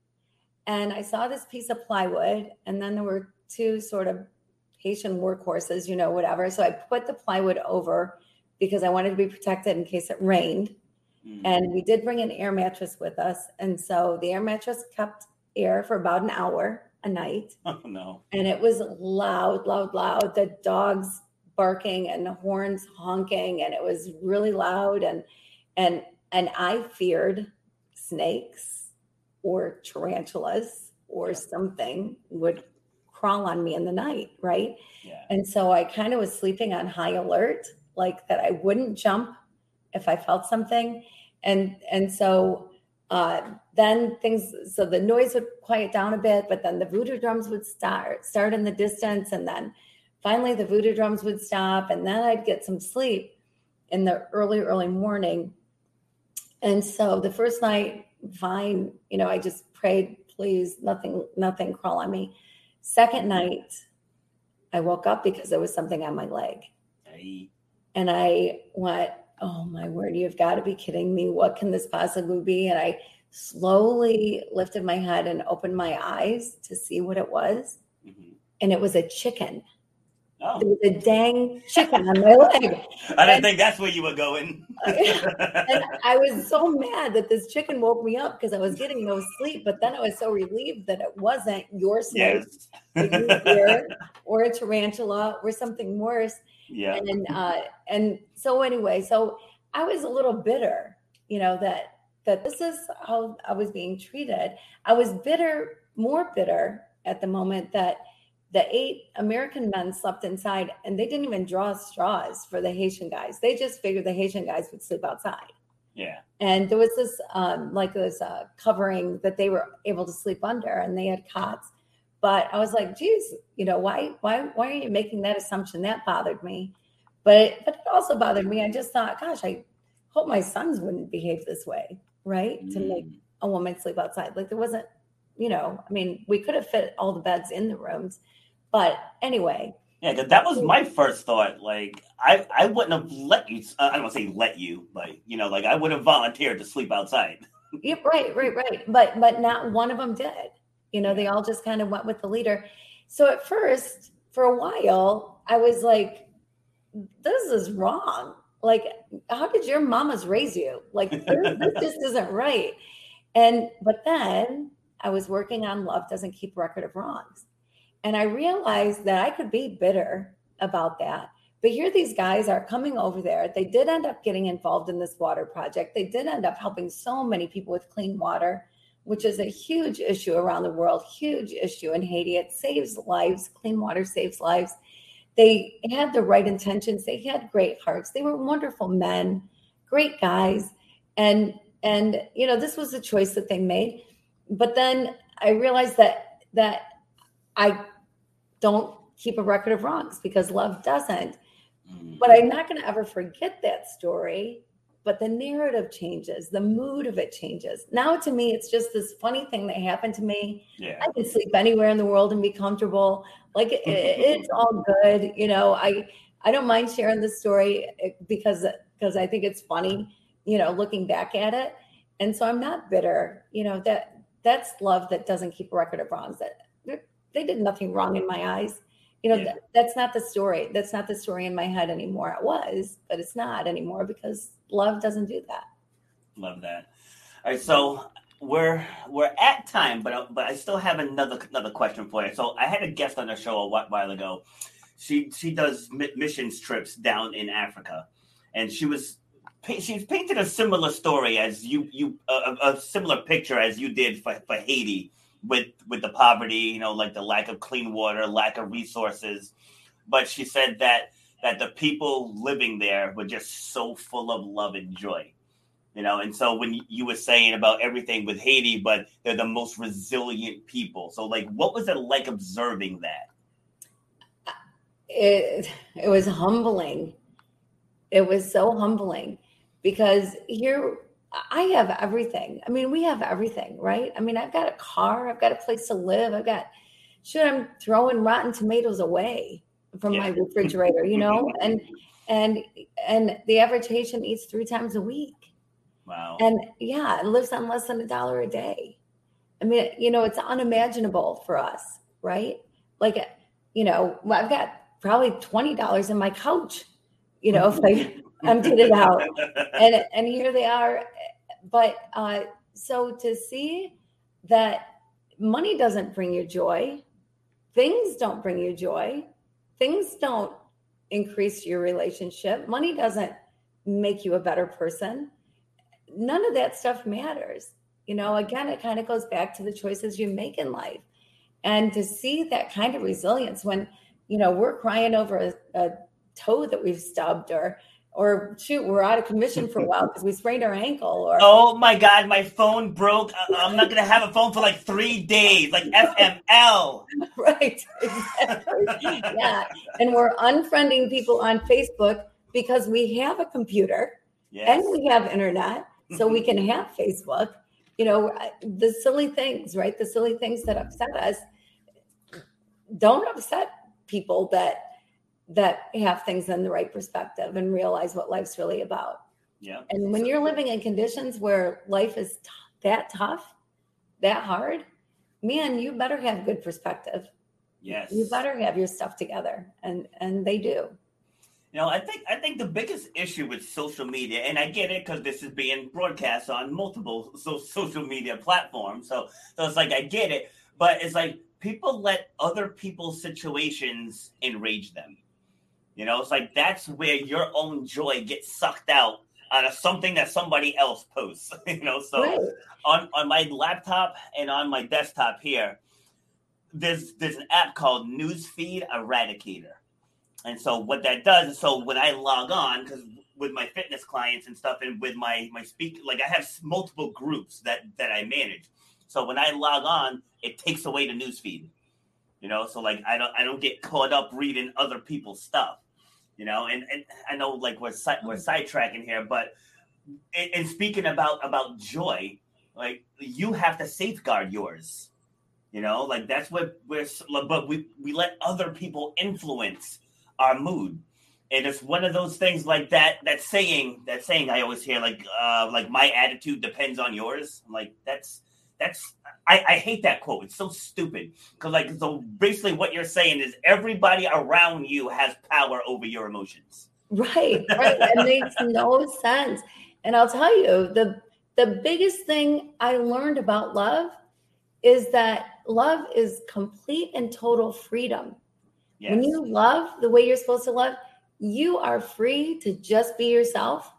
And I saw this piece of plywood, and then there were two sort of Haitian workhorses, you know, whatever. So I put the plywood over because I wanted to be protected in case it rained. Mm. And we did bring an air mattress with us. And so the air mattress kept air for about an hour a night. Oh no. And it was loud, loud, loud. The dogs barking and the horns honking, and it was really loud. And and and I feared snakes or tarantulas or Yeah. something would crawl on me in the night, right? Yeah. And so I kind of was sleeping on high alert, like that I wouldn't jump if I felt something. And and so uh, then things so the noise would quiet down a bit, but then the voodoo drums would start start in the distance, and then finally the voodoo drums would stop, and then I'd get some sleep in the early, early morning. And so the first night, fine, you know, I just prayed, please, nothing, nothing crawl on me. Second night, I woke up because there was something on my leg. And I went, Oh my word, you've got to be kidding me. What can this possibly be? And I slowly lifted my head and opened my eyes to see what it was. Mhm. And it was a chicken. Oh, There was a dang chicken on my leg. I didn't think that's where you were going. And I was so mad that this chicken woke me up because I was getting no sleep. But then I was so relieved that it wasn't your snake yes. that you fear, or a tarantula or something worse. yeah. and uh and so anyway so i was a little bitter you know that that this is how i was being treated i was bitter more bitter at the moment that the eight american men slept inside and they didn't even draw straws for the haitian guys they just figured the haitian guys would sleep outside Yeah. and there was this um like this uh covering that they were able to sleep under and they had cots but I was like, geez, you know, why, why, why are you making that assumption? That bothered me. But it, but it also bothered me. I just thought, gosh, I hope my sons wouldn't behave this way, right? Mm. To make a woman sleep outside. Like there wasn't, you know, I mean, we could have fit all the beds in the rooms, but anyway. Yeah, that was my first thought. Like, I, I wouldn't have let you. Uh, I don't want to say let you, but you know, like I would have volunteered to sleep outside. Yep, right, right, right. But but not one of them did. You know, they all just kind of went with the leader. So at first, for a while, I was like, this is wrong. Like, how did your mamas raise you? Like, this, this just isn't right. And, but then I was working on Love Doesn't Keep Record of Wrongs. And I realized that I could be bitter about that. But here these guys are coming over there. They did end up getting involved in this water project. They did end up helping so many people with clean water which is a huge issue around the world, huge issue in Haiti. It saves lives. Clean water saves lives. They had the right intentions. They had great hearts. They were wonderful men, great guys. And and you know, this was a choice that they made. But then I realized that that I don't keep a record of wrongs because love doesn't. Mm. But I'm not going to ever forget that story but the narrative changes, the mood of it changes. Now, to me, it's just this funny thing that happened to me. Yeah. I can sleep anywhere in the world and be comfortable. Like it, it's all good, you know. I I don't mind sharing the story eh, because because I think it's funny, you know, looking back at it. And so I'm not bitter, you know. That that's love that doesn't keep a record of wrongs. That they did nothing wrong in my eyes you know, yeah. that's not the story. That's not the story in my head anymore. It was, but it's not anymore because love doesn't do that. Love that. All right, so we're we're at time, but but I still have another another question for you. So I had a guest on the show a while ago. She she does missions trips down in Africa, and she was she's painted a similar story as you you a, a similar picture as you did for, for Haiti with with the poverty, you know, like the lack of clean water, lack of resources. But she said that that the people living there were just so full of love and joy. You know, and so when you were saying about everything with Haiti, but they're the most resilient people. So, like, what was it like observing that? It it was humbling. It was so humbling because here I have everything. I mean, we have everything, right? I mean, I've got a car, I've got a place to live, I've got shit, I'm throwing rotten tomatoes away from yeah. my refrigerator, you know? and and and the average Haitian eats three times a week. Wow. And yeah, it lives on less than a dollar a day. I mean, you know, it's unimaginable for us, right? Like, you know, I've got probably $20 in my couch, you know, if I emptied it out. And and here they are. But uh, so to see that money doesn't bring you joy, things don't bring you joy, things don't increase your relationship, money doesn't make you a better person. None of that stuff matters. You know, again, it kind of goes back to the choices you make in life. And to see that kind of resilience when, you know, we're crying over a, a toe that we've stubbed or or shoot, we're out of commission for a while because we sprained our ankle. Or oh my god, my phone broke. I'm not gonna have a phone for like three days, like FML. right, exactly. yeah, and we're unfriending people on Facebook because we have a computer yes. and we have internet, so we mm-hmm. can have Facebook. You know, the silly things, right? The silly things that upset us don't upset people that that have things in the right perspective and realize what life's really about. Yeah. And when you're living in conditions where life is t- that tough, that hard, man, you better have good perspective. Yes. You better have your stuff together and and they do. You know, I think I think the biggest issue with social media, and I get it because this is being broadcast on multiple so, social media platforms. So, so it's like I get it, but it's like people let other people's situations enrage them. You know, it's like that's where your own joy gets sucked out out of something that somebody else posts. you know, so right. on on my laptop and on my desktop here, there's there's an app called Newsfeed Eradicator, and so what that does is so when I log on because with my fitness clients and stuff and with my my speak like I have multiple groups that that I manage. So when I log on, it takes away the newsfeed. You know, so like I don't I don't get caught up reading other people's stuff. You know, and, and I know like we're we're sidetracking here, but and speaking about about joy, like you have to safeguard yours. You know, like that's what we're but we we let other people influence our mood. And it's one of those things like that that saying that saying I always hear like uh like my attitude depends on yours. I'm like that's that's I, I hate that quote. It's so stupid. Cause like so basically what you're saying is everybody around you has power over your emotions. Right. Right. It makes no sense. And I'll tell you, the the biggest thing I learned about love is that love is complete and total freedom. Yes. When you love the way you're supposed to love, you are free to just be yourself.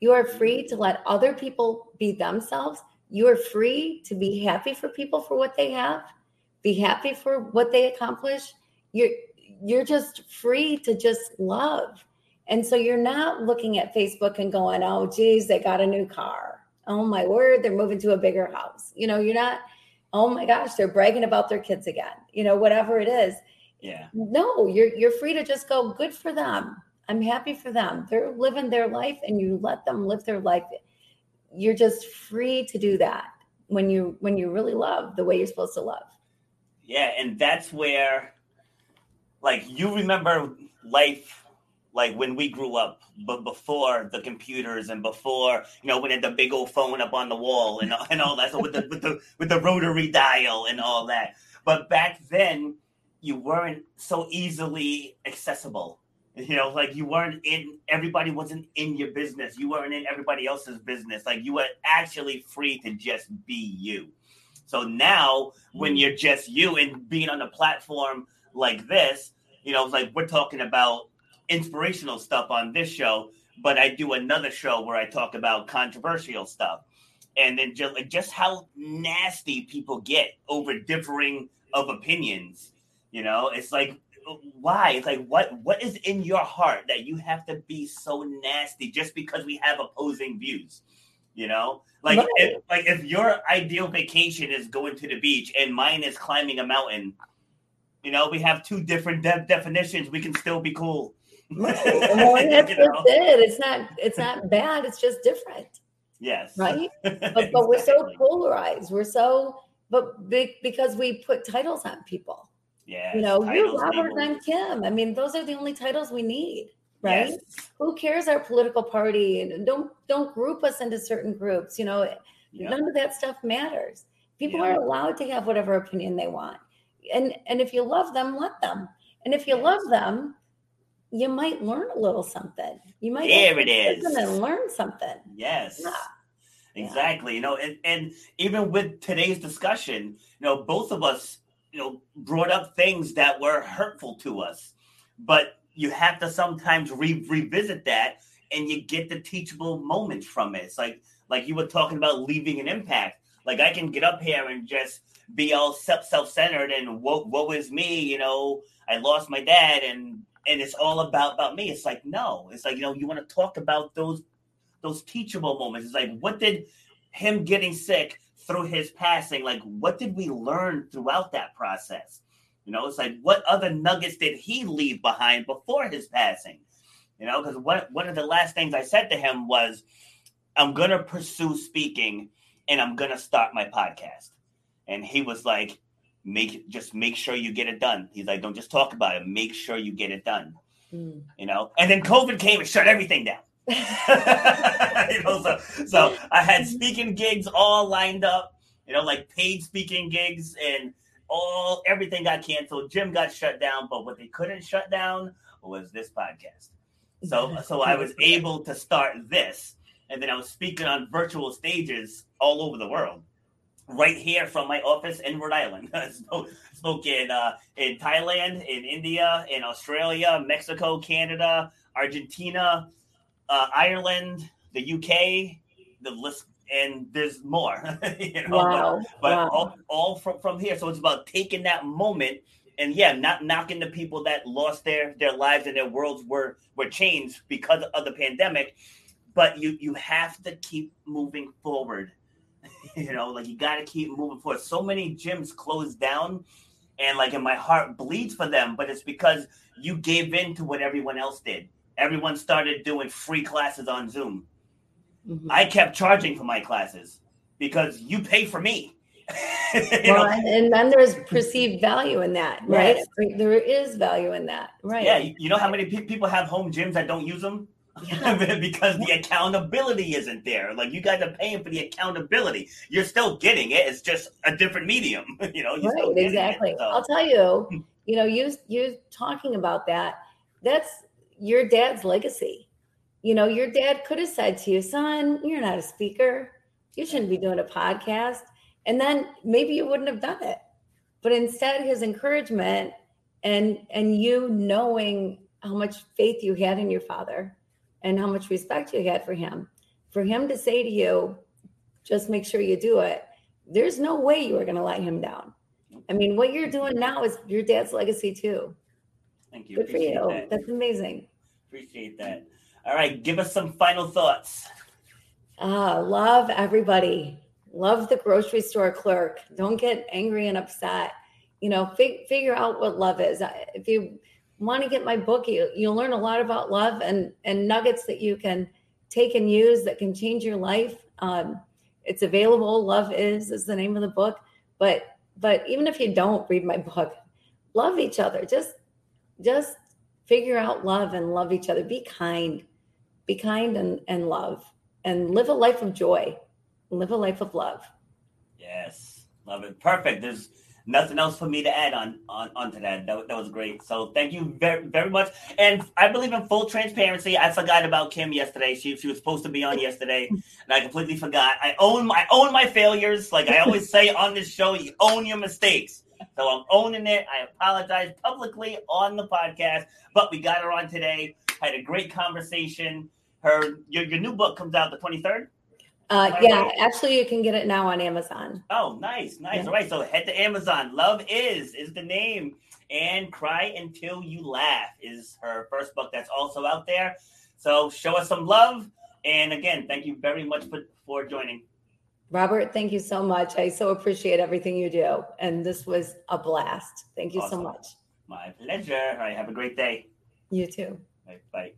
You are free to let other people be themselves. You are free to be happy for people for what they have, be happy for what they accomplish. You're you're just free to just love. And so you're not looking at Facebook and going, oh, geez, they got a new car. Oh, my word, they're moving to a bigger house. You know, you're not, oh my gosh, they're bragging about their kids again, you know, whatever it is. Yeah. No, you're you're free to just go, good for them. I'm happy for them. They're living their life and you let them live their life. You're just free to do that when you when you really love the way you're supposed to love. Yeah, and that's where like you remember life like when we grew up, but before the computers and before you know when had the big old phone up on the wall and and all that, so with the with the with the rotary dial and all that. But back then, you weren't so easily accessible. You know, like you weren't in everybody wasn't in your business. You weren't in everybody else's business. Like you were actually free to just be you. So now, when mm. you're just you and being on a platform like this, you know, like we're talking about inspirational stuff on this show, but I do another show where I talk about controversial stuff. And then just like just how nasty people get over differing of opinions. You know, it's like why? It's like what what is in your heart that you have to be so nasty just because we have opposing views? You know, like right. if, like if your ideal vacation is going to the beach and mine is climbing a mountain, you know, we have two different de- definitions. We can still be cool. well, that's, that's it. It's not it's not bad. It's just different. Yes. Right. But, exactly. but we're so polarized. We're so but big because we put titles on people. Yeah. You know, you're Robert and I'm Kim. I mean, those are the only titles we need. Right. Yes. Who cares our political party? And don't don't group us into certain groups. You know, yep. none of that stuff matters. People yep. are allowed to have whatever opinion they want. And and if you love them, let them. And if you yes. love them, you might learn a little something. You might there it is and learn something. Yes. Yeah. Exactly. You know, and, and even with today's discussion, you know, both of us, you know, brought up things that were hurtful to us. But you have to sometimes re- revisit that and you get the teachable moments from it. It's like like you were talking about leaving an impact. Like I can get up here and just be all self-centered and what what was me, you know, I lost my dad and and it's all about about me. It's like no, it's like you know you want to talk about those those teachable moments. It's like what did him getting sick through his passing, like what did we learn throughout that process? You know, it's like what other nuggets did he leave behind before his passing? You know, because one one of the last things I said to him was, I'm gonna pursue speaking and I'm gonna start my podcast. And he was like, make just make sure you get it done. He's like, don't just talk about it, make sure you get it done. Mm. You know, and then COVID came and shut everything down. you know, so so I had speaking gigs all lined up, you know, like paid speaking gigs and all everything got canceled. Gym got shut down, but what they couldn't shut down was this podcast. So so I was able to start this, and then I was speaking on virtual stages all over the world right here from my office in Rhode Island. spoke, spoke in uh, in Thailand, in India, in Australia, Mexico, Canada, Argentina, uh, Ireland, the UK, the list, and there's more. you know, wow. but, but wow. all, all from, from here. So it's about taking that moment and yeah, not knocking the people that lost their their lives and their worlds were were changed because of the pandemic. But you you have to keep moving forward you know, like you got to keep moving forward. So many gyms closed down, and like and my heart bleeds for them but it's because you gave in to what everyone else did everyone started doing free classes on zoom mm-hmm. i kept charging for my classes because you pay for me well, and then there's perceived value in that right yes. there is value in that right yeah you know how many people have home gyms that don't use them yeah. because the accountability isn't there. Like you guys are paying for the accountability. You're still getting it. It's just a different medium. you know. right. Exactly. It, so. I'll tell you. You know, you you talking about that. That's your dad's legacy. You know, your dad could have said to you, "Son, you're not a speaker. You shouldn't be doing a podcast." And then maybe you wouldn't have done it. But instead, his encouragement and and you knowing how much faith you had in your father and how much respect you had for him. For him to say to you, just make sure you do it, there's no way you were going to let him down. I mean, what you're doing now is your dad's legacy too. Thank you. Good Appreciate for you. That. That's amazing. Appreciate that. All right, give us some final thoughts. Uh, love everybody. Love the grocery store clerk. Don't get angry and upset. You know, fig- figure out what love is. If you want to get my book, you, you'll learn a lot about love and, and nuggets that you can take and use that can change your life. Um, it's available. Love is is the name of the book. But but even if you don't read my book, love each other. Just just figure out love and love each other. Be kind. Be kind and, and love. And live a life of joy. Live a life of love. Yes. Love it. Perfect. There's nothing else for me to add on on onto that. That, that was great. So thank you very very much. And I believe in full transparency. I forgot about Kim yesterday. She she was supposed to be on yesterday, and I completely forgot. I own my own my failures. Like I always say on this show, you own your mistakes. So I'm owning it. I apologize publicly on the podcast, but we got her on today. Had a great conversation. Her your, your new book comes out the 23rd. Uh, yeah, right? actually, you can get it now on Amazon. Oh, nice, nice. Yeah. All right, so head to Amazon. Love is is the name, and Cry Until You Laugh is her first book that's also out there. So show us some love, and again, thank you very much for, for joining. Robert, thank you so much. I so appreciate everything you do, and this was a blast. Thank you awesome. so much. My pleasure. All right, have a great day. You too. Bye. Bye.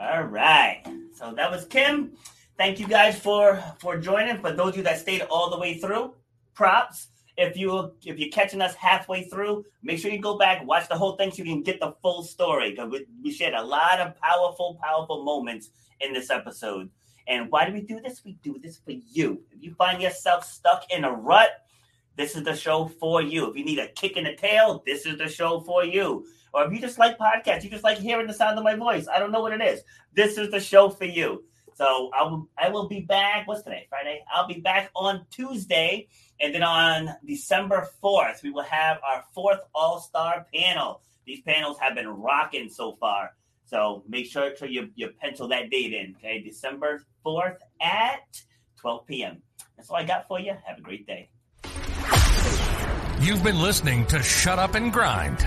All right. So that was Kim thank you guys for for joining. For those of you that stayed all the way through, props. If you if you're catching us halfway through, make sure you go back, watch the whole thing so you can get the full story. Because we, we shared a lot of powerful, powerful moments in this episode. And why do we do this? We do this for you. If you find yourself stuck in a rut, this is the show for you. If you need a kick in the tail, this is the show for you. Or if you just like podcasts, you just like hearing the sound of my voice. I don't know what it is. This is the show for you. So I will I will be back. What's today? Friday. I'll be back on Tuesday, and then on December fourth, we will have our fourth All Star panel. These panels have been rocking so far. So make sure to you, you pencil that date in. Okay, December fourth at 12 p.m. That's all I got for you. Have a great day. You've been listening to Shut Up and Grind.